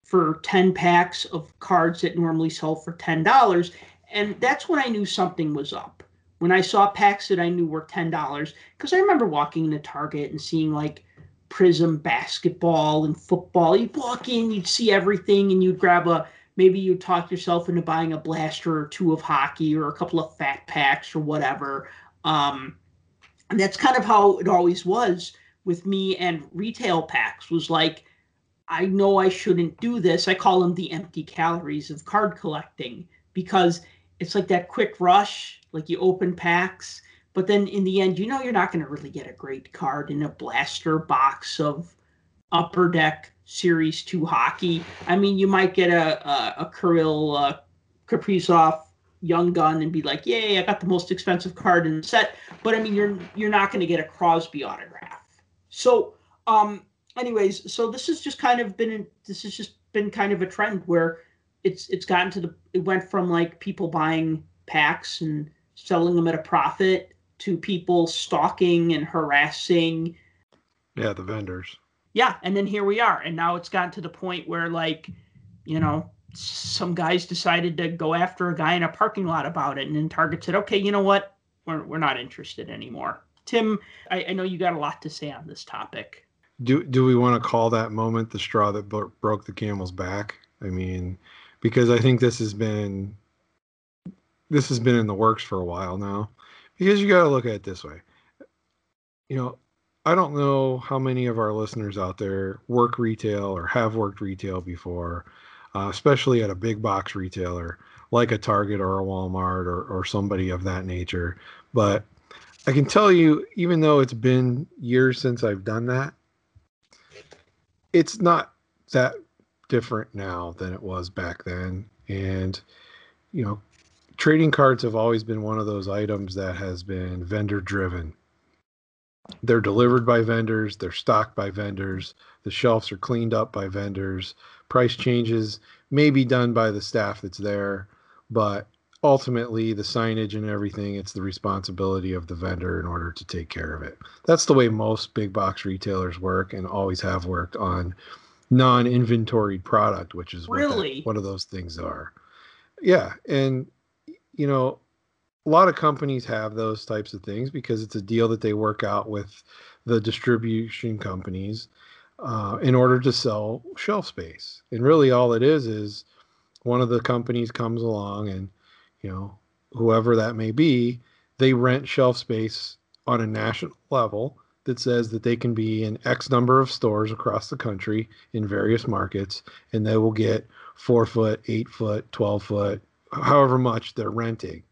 for 10 packs of cards that normally sell for $10 and that's when i knew something was up. When I saw packs that I knew were ten dollars, because I remember walking into Target and seeing like Prizm basketball and football. You'd walk in, you'd see everything, and you'd grab a maybe you'd talk yourself into buying a blaster or two of hockey or a couple of fat packs or whatever. Um, and that's kind of how it always was with me and retail packs was like I know I shouldn't do this. I call them the empty calories of card collecting because it's like that quick rush like you open packs but then in the end you know you're not going to really get a great card in a blaster box of upper deck series 2 hockey. I mean you might get a a, a kirill uh, kaprizov young gun and be like yay i got the most expensive card in the set. But i mean you're you're not going to get a crosby autograph. So um anyways so this has just kind of been this has just been kind of a trend where it's it's gotten to the it went from like people buying packs and selling them at a profit to people stalking and harassing. Yeah the vendors. Yeah and then here we are and now it's gotten to the point where like you know some guys decided to go after a guy in a parking lot about it and then target said okay you know what? We're, we're not interested anymore. Tim I, I know you got a lot to say on this topic. Do do we want to call that moment the straw that bro- broke the camel's back? I mean because i think this has been this has been in the works for a while now because you got to look at it this way. You know i don't know how many of our listeners out there work retail or have worked retail before uh, especially at a big box retailer like a target or a walmart or, or somebody of that nature. But i can tell you even though it's been years since i've done that it's not that different now than it was back then. And you know trading cards have always been one of those items that has been vendor driven. They're delivered by vendors, they're stocked by vendors, the shelves are cleaned up by vendors, price changes may be done by the staff that's there, but ultimately the signage and everything it's the responsibility of the vendor in order to take care of it. That's the way most big box retailers work and always have worked on non-inventoried product, which is what really that, one of those things are. Yeah, and you know, a lot of companies have those types of things because it's a deal that they work out with the distribution companies uh, in order to sell shelf space. And really, all it is is one of the companies comes along and, you know, whoever that may be, they rent shelf space on a national level that says that they can be in X number of stores across the country in various markets, and they will get four foot, eight foot, 12 foot, however much they're renting.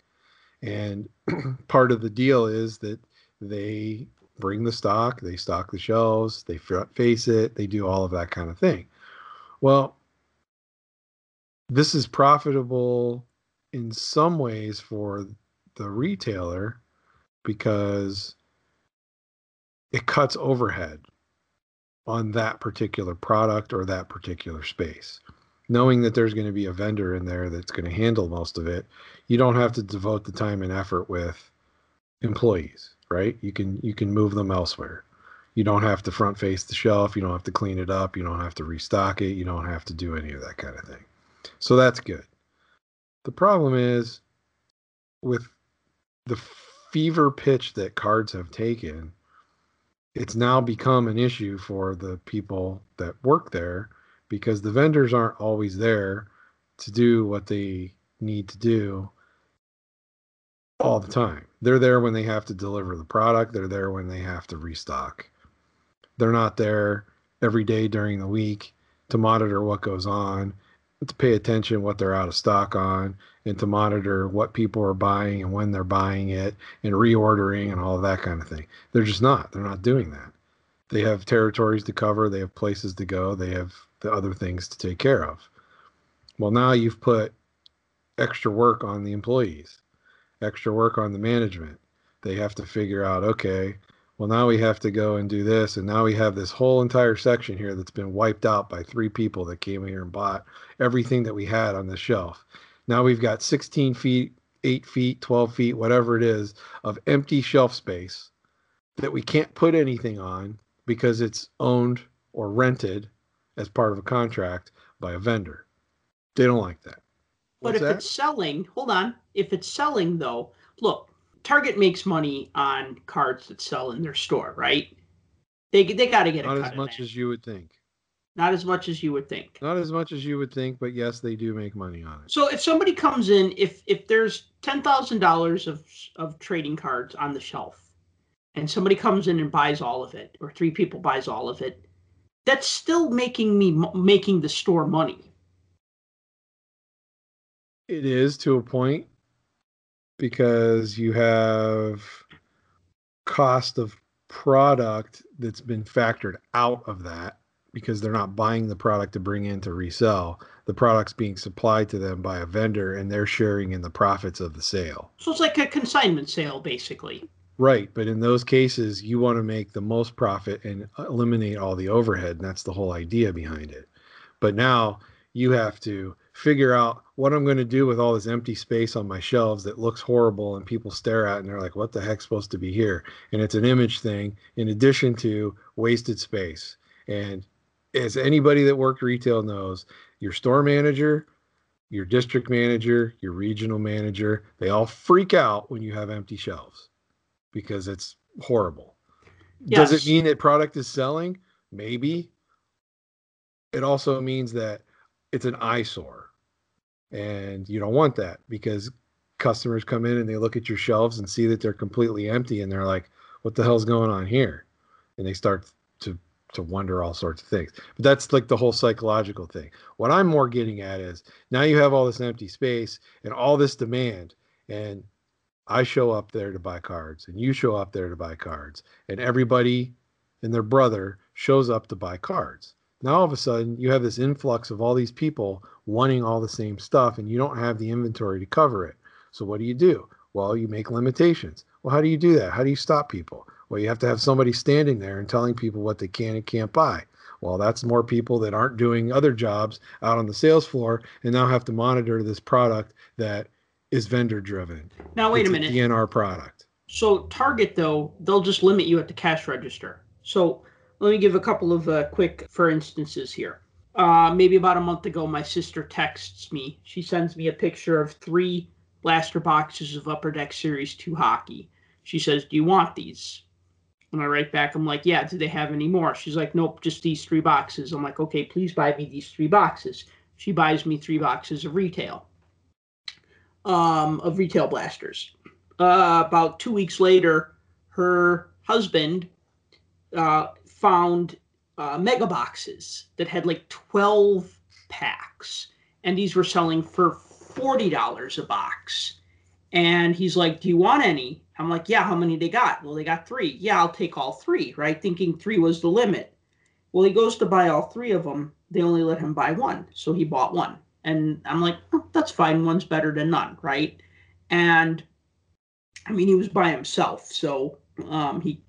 And part of the deal is that they bring the stock, they stock the shelves, they face it, they do all of that kind of thing. Well, this is profitable in some ways for the retailer because it cuts overhead on that particular product or that particular space. Knowing that there's going to be a vendor in there that's going to handle most of it, you don't have to devote the time and effort with employees, right? You can you can move them elsewhere. You don't have to front face the shelf, you don't have to clean it up, you don't have to restock it, you don't have to do any of that kind of thing. So that's good. The problem is with the fever pitch that cards have taken, it's now become an issue for the people that work there because the vendors aren't always there to do what they need to do all the time. They're there when they have to deliver the product, they're there when they have to restock. They're not there every day during the week to monitor what goes on to pay attention what they're out of stock on and to monitor what people are buying and when they're buying it and reordering and all of that kind of thing. They're just not. They're not doing that. They have territories to cover, they have places to go, they have the other things to take care of. Well, now you've put extra work on the employees, extra work on the management. They have to figure out, okay, well now we have to go and do this and now we have this whole entire section here that's been wiped out by three people that came here and bought everything that we had on the shelf now we've got 16 feet 8 feet 12 feet whatever it is of empty shelf space that we can't put anything on because it's owned or rented as part of a contract by a vendor they don't like that but if that? it's selling hold on if it's selling though look Target makes money on cards that sell in their store, right? They they got to get a not as much as you would think Not as much as you would think. not as much as you would think but yes they do make money on it So if somebody comes in, if if there's ten thousand dollars of of trading cards on the shelf, and somebody comes in and buys all of it, or three people buys all of it, that's still making me making the store money. It is to a point because you have cost of product that's been factored out of that because they're not buying the product to bring in to resell. The product's being supplied to them by a vendor and they're sharing in the profits of the sale. So it's like a consignment sale, basically. Right, but in those cases, you want to make the most profit and uh, eliminate all the overhead, and that's the whole idea behind it. But now you have to figure out what I'm going to do with all this empty space on my shelves that looks horrible and people stare at and they're like, what the heck's supposed to be here? And it's an image thing in addition to wasted space. And as anybody that worked retail knows, your store manager, your district manager, your regional manager, they all freak out when you have empty shelves because it's horrible. Does it mean that product is selling? Maybe. It also means that it's an eyesore. And you don't want that because customers come in and they look at your shelves and see that they're completely empty and they're like, what the hell's going on here? And they start to to wonder all sorts of things. But that's like the whole psychological thing. What I'm more getting at is now you have all this empty space and all this demand and I show up there to buy cards and you show up there to buy cards and everybody and their brother shows up to buy cards. Now all of a sudden you have this influx of all these people wanting all the same stuff and you don't have the inventory to cover it. So what do you do? Well, you make limitations. Well, how do you do that? How do you stop people? Well, you have to have somebody standing there and telling people what they can and can't buy. Well, that's more people that aren't doing other jobs out on the sales floor and now have to monitor this product that is vendor driven. Now wait It's a minute. DNR product. So Target though, they'll just limit you at the cash register. So let me give a couple of uh, quick for instances here. Uh, maybe about a month ago, my sister texts me. She sends me a picture of three blaster boxes of Upper Deck Series 2 hockey. She says, Do you want these? And I write back, I'm like, Yeah, do they have any more? She's like, Nope, just these three boxes. I'm like, Okay, please buy me these three boxes. She buys me three boxes of retail, um, of retail blasters uh, about two weeks later, her husband uh, found uh, mega boxes that had like 12 packs, and these were selling for $40 a box. And he's like, Do you want any? I'm like, Yeah, how many they got? Well, they got three. Yeah, I'll take all three, right? Thinking three was the limit. Well, he goes to buy all three of them. They only let him buy one. So he bought one. And I'm like, oh, That's fine. One's better than none, right? And I mean, he was by himself. So um, he,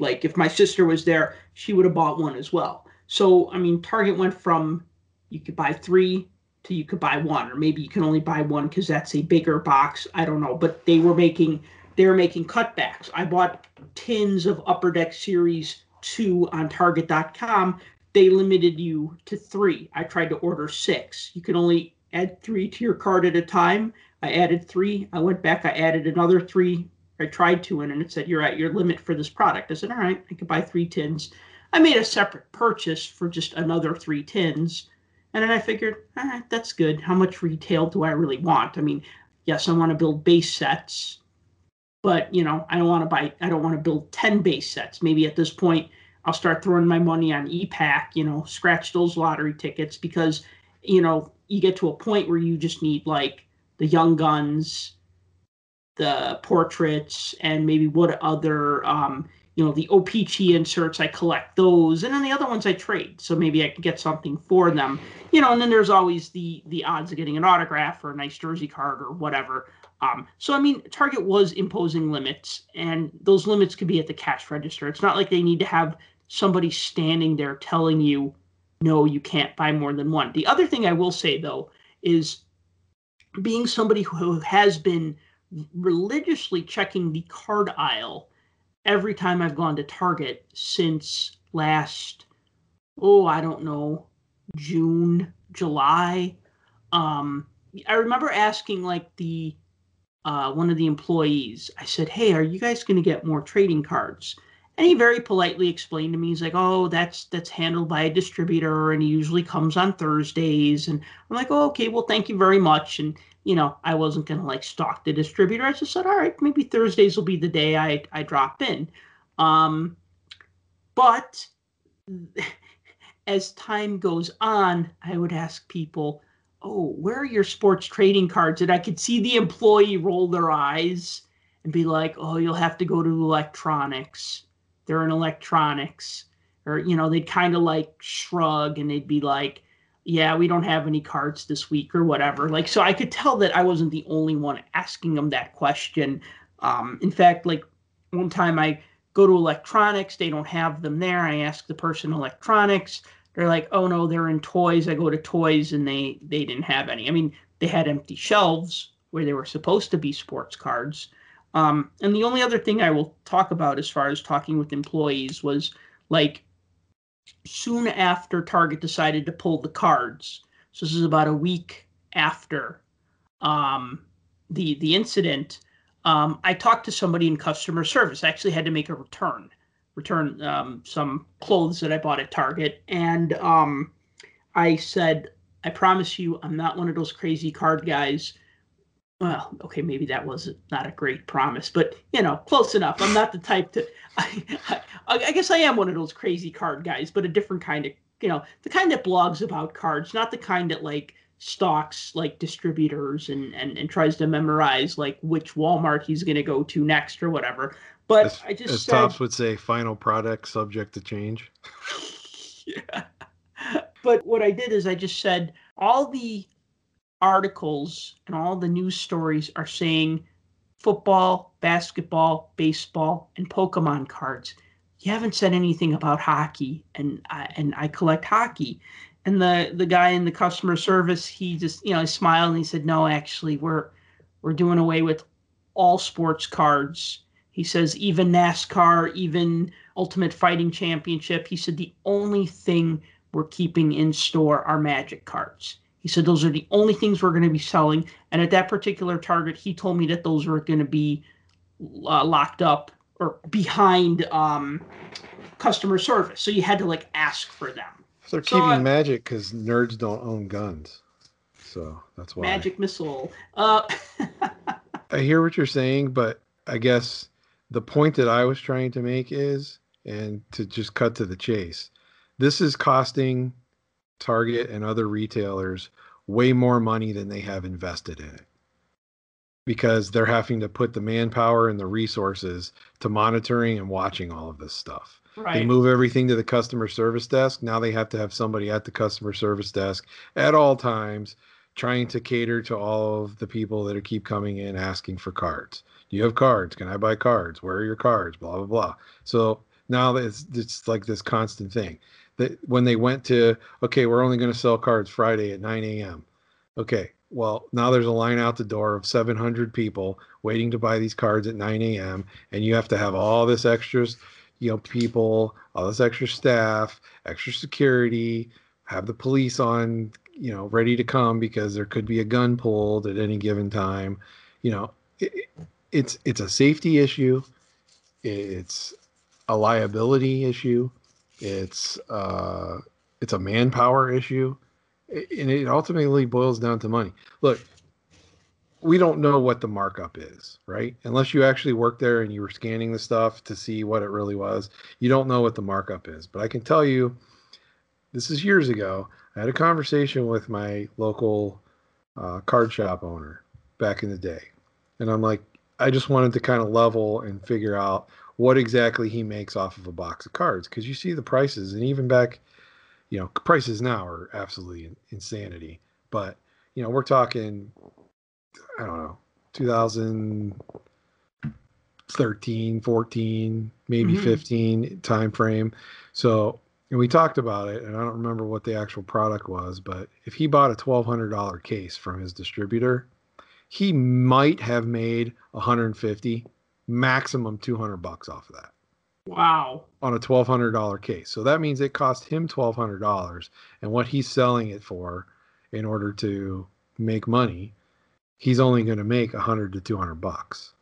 like, if my sister was there, she would have bought one as well. So, I mean, Target went from you could buy three to you could buy one, or maybe you can only buy one because that's a bigger box. I don't know. But they were making they were making cutbacks. I bought tins of Upper Deck Series 2 on Target.com. They limited you to three. I tried to order six. You can only add three to your cart at a time. I added three. I went back. I added another three. I tried to, and it said, You're at your limit for this product. I said, All right, I could buy three tins. I made a separate purchase for just another three tins. And then I figured, ah, that's good. How much retail do I really want? I mean, yes, I want to build base sets, but you know, I don't want to buy. I don't want to build ten base sets. Maybe at this point, I'll start throwing my money on ePack. You know, scratch those lottery tickets because you know you get to a point where you just need like the young guns, the portraits, and maybe what other um, you know the OPC inserts I collect those and then the other ones I trade so maybe I can get something for them you know and then there's always the the odds of getting an autograph or a nice jersey card or whatever um, so I mean Target was imposing limits and those limits could be at the cash register it's not like they need to have somebody standing there telling you no you can't buy more than one the other thing I will say though is being somebody who has been religiously checking the card aisle every time I've gone to Target since last, oh, I don't know, June, July. Um, I remember asking like the uh, one of the employees. I said, "Hey, are you guys going to get more trading cards?" And he very politely explained to me, he's like, "Oh, that's that's handled by a distributor, and he usually comes on Thursdays." And I'm like, "Oh, okay. Well, thank you very much." And you know, I wasn't to like stalk the distributor. I just said, all right, maybe Thursdays will be the day I, I drop in. Um, but as time goes on, I would ask people, oh, where are your sports trading cards? And I could see the employee roll their eyes and be like, oh, you'll have to go to electronics. They're in electronics. Or, you know, they'd kind of like shrug and they'd be like, yeah, we don't have any cards this week or whatever. Like, so I could tell that I wasn't the only one asking them that question. Um, in fact, like one time I go to electronics, they don't have them there. I ask the person electronics, they're like, oh no, they're in toys. I go to toys and they they didn't have any. I mean, they had empty shelves where they were supposed to be sports cards. Um, and the only other thing I will talk about as far as talking with employees was like soon after Target decided to pull the cards. So this is about a week after um, the the incident. Um, I talked to somebody in customer service. I actually had to make a return, return um, some clothes that I bought at Target, and um, I said, "I promise you, I'm not one of those crazy card guys well, okay, maybe that was not a great promise, but you know, close enough. I'm not the type to. I, I, I, guess I am one of those crazy card guys, but a different kind of, you know, the kind that blogs about cards, not the kind that like stalks like distributors and and, and tries to memorize like which Walmart he's going to go to next or whatever. But as, I just as said, Topps would say, final product subject to change. yeah. But what I did is I just said all the articles and all the news stories are saying football, basketball, baseball, and Pokemon cards. You haven't said anything about hockey, and I, and I collect hockey. And the the guy in the customer service, he just you know he smiled and he said, "No, actually, we're we're doing away with all sports cards." He says even NASCAR, even Ultimate Fighting Championship. He said the only thing we're keeping in store are Magic cards. He said those are the only things we're going to be selling. And at that particular target, he told me that those were going to be uh, locked up or behind um, customer service. So you had to like ask for them. So they're so, keeping uh, magic because nerds don't own guns. So that's why. Magic missile. Uh, I hear what you're saying, but I guess the point that I was trying to make is and to just cut to the chase, this is costing Target and other retailers way more money than they have invested in it because they're having to put the manpower and the resources to monitoring and watching all of this stuff. Right. They move everything to the customer service desk. Now they have to have somebody at the customer service desk at all times trying to cater to all of the people that are keep coming in asking for cards. Do you have cards? Can I buy cards? Where are your cards? Blah blah blah. So now it's it's like this constant thing. That when they went to okay, we're only going to sell cards Friday at 9 a.m. Okay, well now there's a line out the door of 700 people waiting to buy these cards at 9 a.m. and you have to have all this extras, you know, people, all this extra staff, extra security, have the police on, you know, ready to come because there could be a gun pulled at any given time. You know, it, it's it's a safety issue. It's a liability issue. It's uh, it's a manpower issue, and it ultimately boils down to money. Look, we don't know what the markup is, right? Unless you actually worked there and you were scanning the stuff to see what it really was, you don't know what the markup is. But I can tell you, this is years ago. I had a conversation with my local uh, card shop owner back in the day, and I'm like, I just wanted to kind of level and figure out what exactly he makes off of a box of cards because you see the prices and even back you know prices now are absolutely insanity but you know we're talking i don't know 2013 14 maybe Mhm. 15 time frame so and we talked about it and i don't remember what the actual product was but if he bought a $1200 case from his distributor he might have made 150 maximum 200 bucks off of that Wow. on a $1200 case. So that means it cost him $1200 and what he's selling it for in order to make money he's only going to make 100 to 200 bucks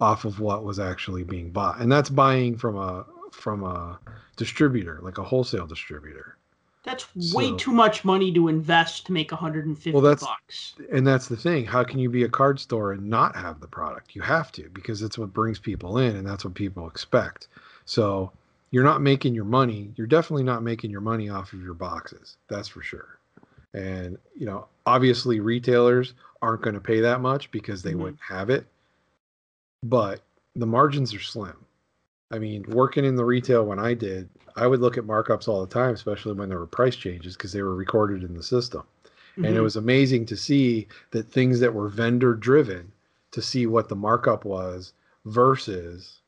off of what was actually being bought. And that's buying from a from a distributor like a wholesale distributor That's way So- too much money to invest to make 150 Well, that's- bucks. and that's the thing. How can you be a card store and not have the product? You have to because it's what brings people in and that's what people expect. So you're not making your money you're definitely not making your money off of your boxes that's for sure. And you know obviously retailers aren't going to pay that much because they Mhm. wouldn't have it but the margins are slim i mean working in the retail when i did i would look at markups all the time especially when there were price changes because they were recorded in the system. And it Mhm. was amazing to see that things that were vendor driven to see what the markup was versus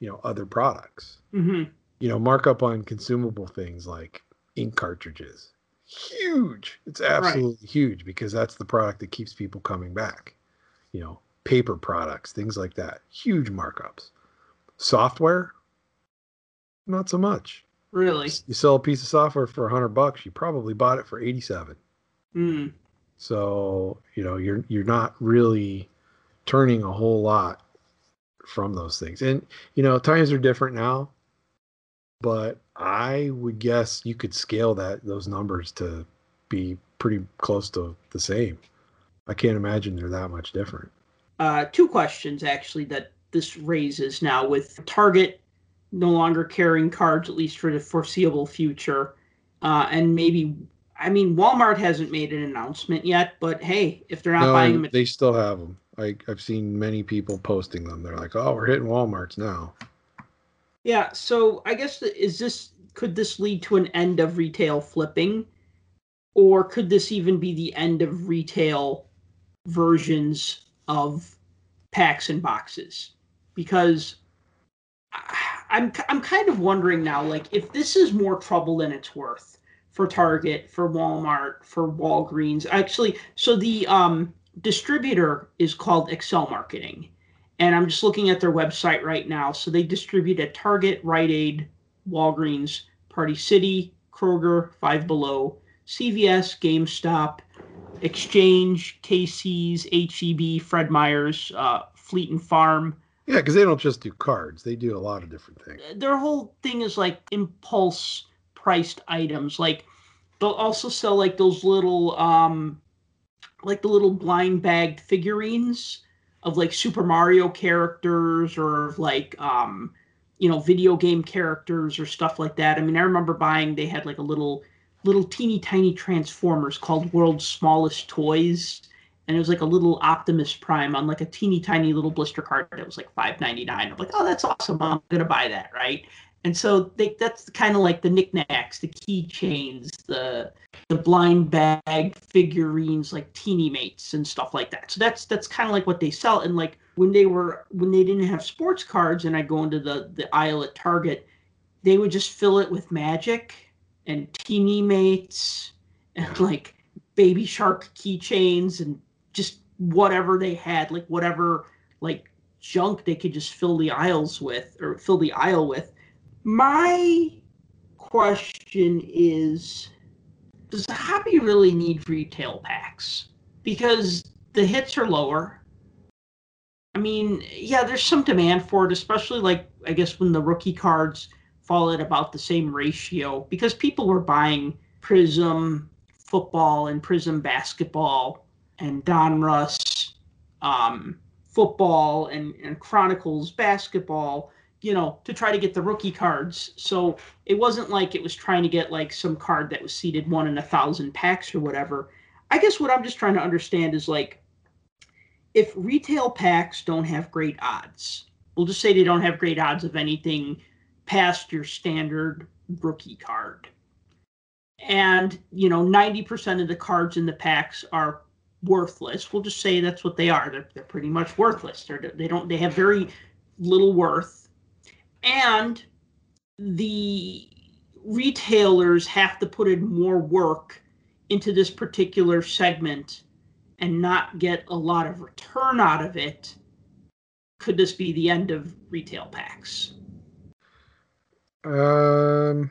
you know other products. Mhm. you know markup on consumable things like ink cartridges huge. It's absolutely huge because that's the product that keeps people coming back. You know paper products things like that huge markups software? Not so much. Really? you sell a piece of software for 100 bucks you probably bought it for 87 Mm. so you know you're you're not really turning a whole lot from those things. And you know times are different now but i would guess you could scale that those numbers to be pretty close to the same. I can't imagine they're that much different. Uh, two questions actually that this raises now with Target no longer carrying cards at least for the foreseeable future, uh, and maybe I mean Walmart hasn't made an announcement yet, but hey, if they're not no buying them, they still have them I, i've seen many people posting them they're like oh we're hitting walmarts now yeah. So I guess is this could this lead to an end of retail flipping, or could this even be the end of retail versions of packs and boxes? Because I'm I'm kind of wondering now, like if this is more trouble than it's worth for Target, for Walmart, for Walgreens. Actually, so the um, distributor is called Excel Marketing, and I'm just looking at their website right now. So they distribute at Target, Rite Aid, Walgreens, Party City, Kroger, Five Below, CVS, GameStop, Exchange, Casey's, HEB, Fred Meyer's, uh, Fleet and Farm. Yeah because they don't just do cards they do a lot of different things Their whole thing is like impulse priced items. Like they'll also sell like those little um like the little blind bagged figurines of like Super Mario characters or like um you know, video game characters or stuff like that. I mean, I remember buying. They had like a little little teeny tiny transformers called World's Smallest Toys and it was like a little Optimus Prime on like a teeny tiny little blister card that was like five ninety nine. I'm like, oh, that's awesome! I'm gonna buy that, right? And so they, that's kind of like the knickknacks, the keychains, the the blind bag figurines, like TeenyMates and stuff like that. So that's that's kind of like what they sell. And like when they were when they didn't have sports cards, and I go into the the aisle at Target, they would just fill it with magic and TeenyMates and like baby shark keychains and just whatever they had, like whatever like junk they could just fill the aisles with or fill the aisle with. My question is does the hobby really need retail packs? Because the hits are lower. I mean, yeah, there's some demand for it, especially like I guess when the rookie cards fall at about the same ratio because people were buying Prizm football and Prizm basketball and Donruss um, football and, and Chronicles basketball, you know, to try to get the rookie cards. So it wasn't like it was trying to get like some card that was seeded one in a thousand packs or whatever. I guess what I'm just trying to understand is like if retail packs don't have great odds, we'll just say they don't have great odds of anything past your standard rookie card. And, you know, 90% of the cards in the packs are worthless. We'll just say that's what they are. They're, they're pretty much worthless. They're, they don't they have very little worth, and the retailers have to put in more work into this particular segment and not get a lot of return out of it. Could this be the end of retail packs? Um,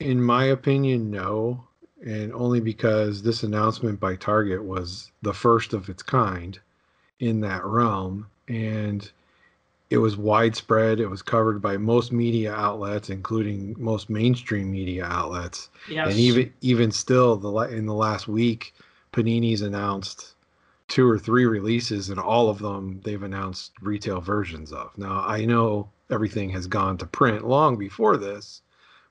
in my opinion, no and only because this announcement by Target was the first of its kind in that realm. And it was widespread. It was covered by most media outlets, including most mainstream media outlets. Yes. And even even still, the in the last week, Panini's announced two or three releases, and all of them they've announced retail versions of. Now I know everything has gone to print long before this,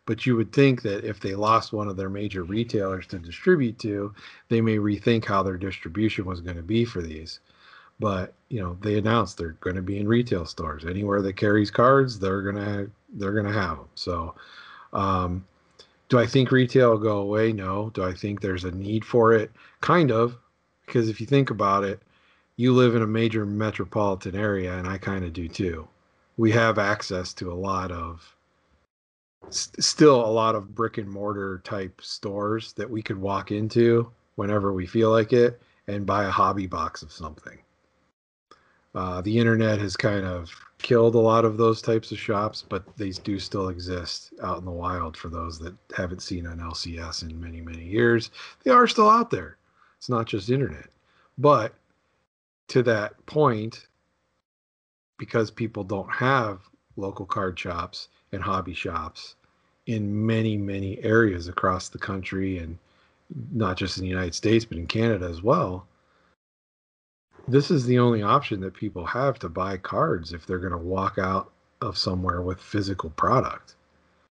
but you would think that if they lost one of their major retailers to distribute to, they may rethink how their distribution was going to be for these. But you know, they announced they're going to be in retail stores. Anywhere that carries cards, they're gonna they're gonna have them. So, um, do I think retail will go away? No. Do I think there's a need for it? Kind of, because if you think about it, you live in a major metropolitan area, and I kind of do too. We have access to a lot of still a lot of brick and mortar type stores that we could walk into whenever we feel like it and buy a hobby box of something. Uh, the internet has kind of killed a lot of those types of shops, but they do still exist out in the wild for those that haven't seen an LCS in many, many years. They are still out there. It's not just internet. But to that point, because people don't have local card shops and hobby shops, in many many areas across the country and not just in the United States but in Canada as well. This is the only option that people have to buy cards if they're going to walk out of somewhere with physical product.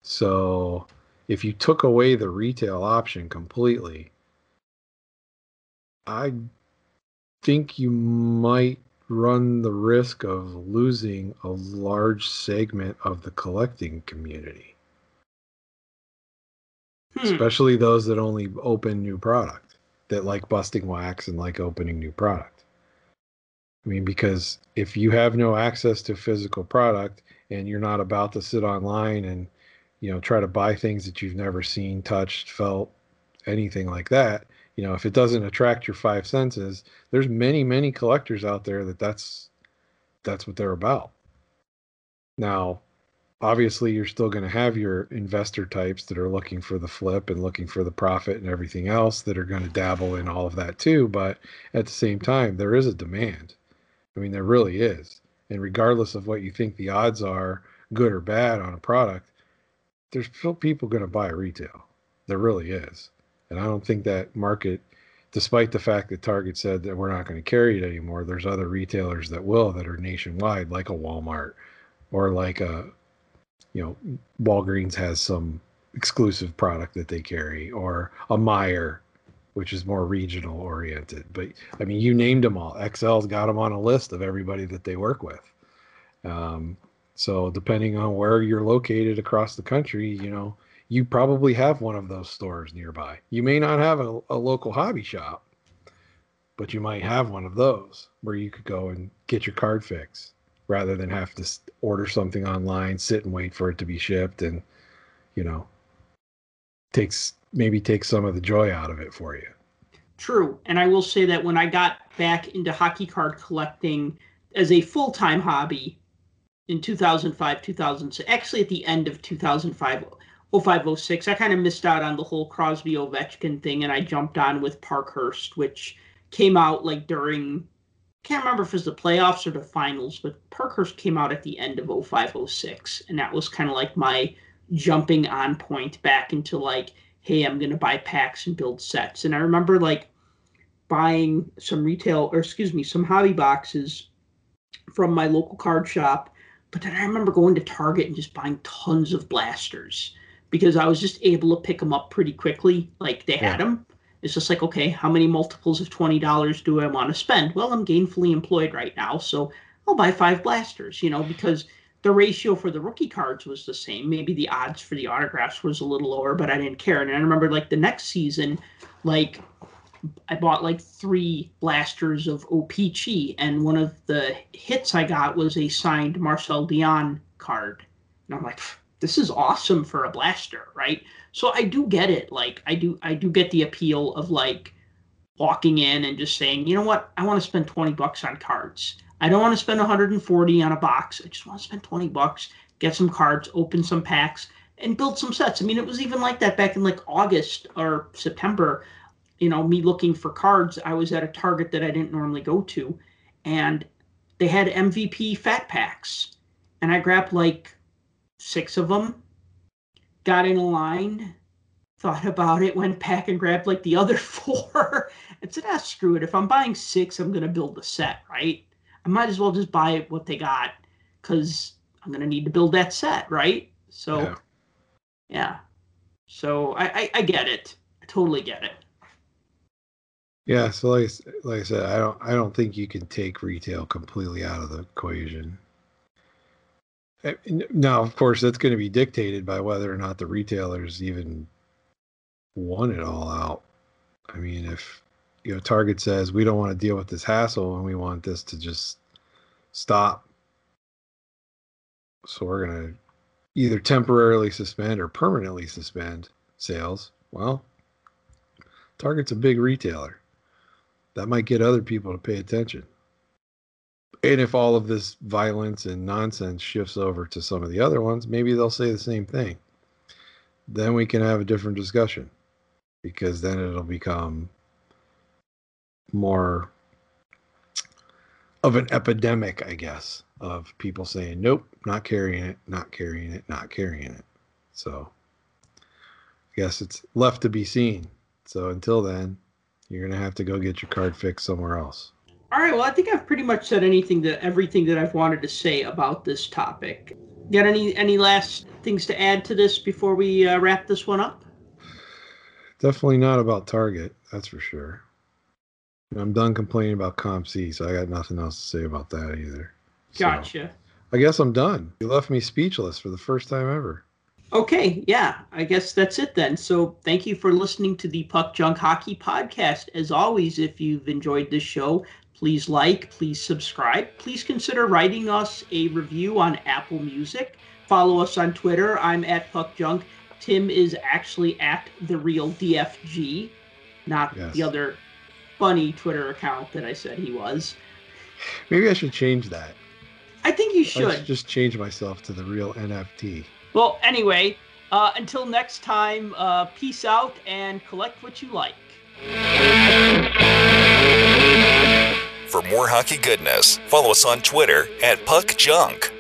So, if you took away the retail option completely, I think you might run the risk of losing a large segment of the collecting community hmm. especially those that only open new product that like busting wax and like opening new product. I mean, because if you have no access to physical product and you're not about to sit online and you know try to buy things that you've never seen, touched, felt, anything like that, you know, if it doesn't attract your five senses, there's many many collectors out there that that's that's what they're about. Now, obviously you're still going to have your investor types that are looking for the flip and looking for the profit and everything else that are going to dabble in all of that too but at the same time there is a demand. I mean there really is. And regardless of what you think the odds are good or bad on a product there's still people going to buy retail. There really is. And i don't think that market despite the fact that target said that we're not going to carry it anymore there's other retailers that will that are nationwide like a walmart or like a you know Walgreens has some exclusive product that they carry, or a Meijer, which is more regional oriented. But I mean, you named them all. XL's got them on a list of everybody that they work with. Um, so depending on where you're located across the country, you know, you probably have one of those stores nearby. You may not have a, a local hobby shop, but you might have one of those where you could go and get your card fix rather than have to order something online, sit and wait for it to be shipped, and you know, takes maybe takes some of the joy out of it for you. True, and I will say that when I got back into hockey card collecting as a full time hobby in 2005, 2006, actually at the end of 2005. 0506, I kind of missed out on the whole Crosby Ovechkin thing, and I jumped on with Parkhurst, which came out like during can't remember if it was the playoffs or the finals, but Parkhurst came out at the end of 0506. And that was kind of like my jumping on point back into like, hey, I'm going to buy packs and build sets. And I remember like buying some retail, or excuse me, some hobby boxes from my local card shop. But then I remember going to Target and just buying tons of blasters because I was just able to pick them up pretty quickly. Like they had them it's just like, okay, how many multiples of $20 do I want to spend? Well, I'm gainfully employed right now, so I'll buy five blasters, you know, because the ratio for the rookie cards was the same. Maybe the odds for the autographs was a little lower, but I didn't care. And I remember like the next season, like I bought like three blasters of O-Pee-Chee, and one of the hits I got was a signed Marcel Dionne card. And I'm like, this is awesome for a blaster, right? So I do get it. Like I do I do get the appeal of like walking in and just saying, you know what, I want to spend 20 bucks on cards. I don't want to spend 140 on a box. I just want to spend 20 bucks, get some cards, open some packs, and build some sets. I mean, it was even like that back in like August or September. You know, me looking for cards. I was at a Target that I didn't normally go to, and they had MVP fat packs, and I grabbed like six of them got in a line, thought about it, went back and grabbed like the other four, and said, ah, screw it. If I'm buying six, I'm going to build the set, right? I might as well just buy what they got because I'm going to need to build that set, right? So, yeah. yeah. So I, I, I get it. I totally get it. Yeah, so like like I said, I don't I don't think you can take retail completely out of the equation. Now, of course, that's going to be dictated by whether or not the retailers even want it all out. I mean, if you know Target says we don't want to deal with this hassle and we want this to just stop, so we're going to either temporarily suspend or permanently suspend sales. Well, Target's a big retailer. That might get other people to pay attention and if all of this violence and nonsense shifts over to some of the other ones, maybe they'll say the same thing. Then we can have a different discussion because then it'll become more of an epidemic, I guess, of people saying, nope, not carrying it, not carrying it, not carrying it. So I guess it's left to be seen. So until then, you're going to have to go get your card fixed somewhere else. All right. Well, I think I've pretty much said anything that everything that I've wanted to say about this topic. Got any any last things to add to this before we uh, wrap this one up? Definitely not about Target. That's for sure. I'm done complaining about COMC, so I got nothing else to say about that either. Gotcha. I guess I'm done. You left me speechless for the first time ever. Okay, yeah, I guess that's it then. So thank you for listening to the Puck Junk Hockey Podcast. As always, if you've enjoyed this show, Please like, please subscribe. Please consider writing us a review on Apple Music. Follow us on Twitter. I'm at Puck Junk. Tim is actually at the real DFG, not yes. the other funny Twitter account that I said he was. Maybe I should change that. I think you should. should just change myself to the real NFT. Well, anyway, uh, until next time, uh, peace out and collect what you like. For more hockey goodness, follow us on Twitter at PuckJunk.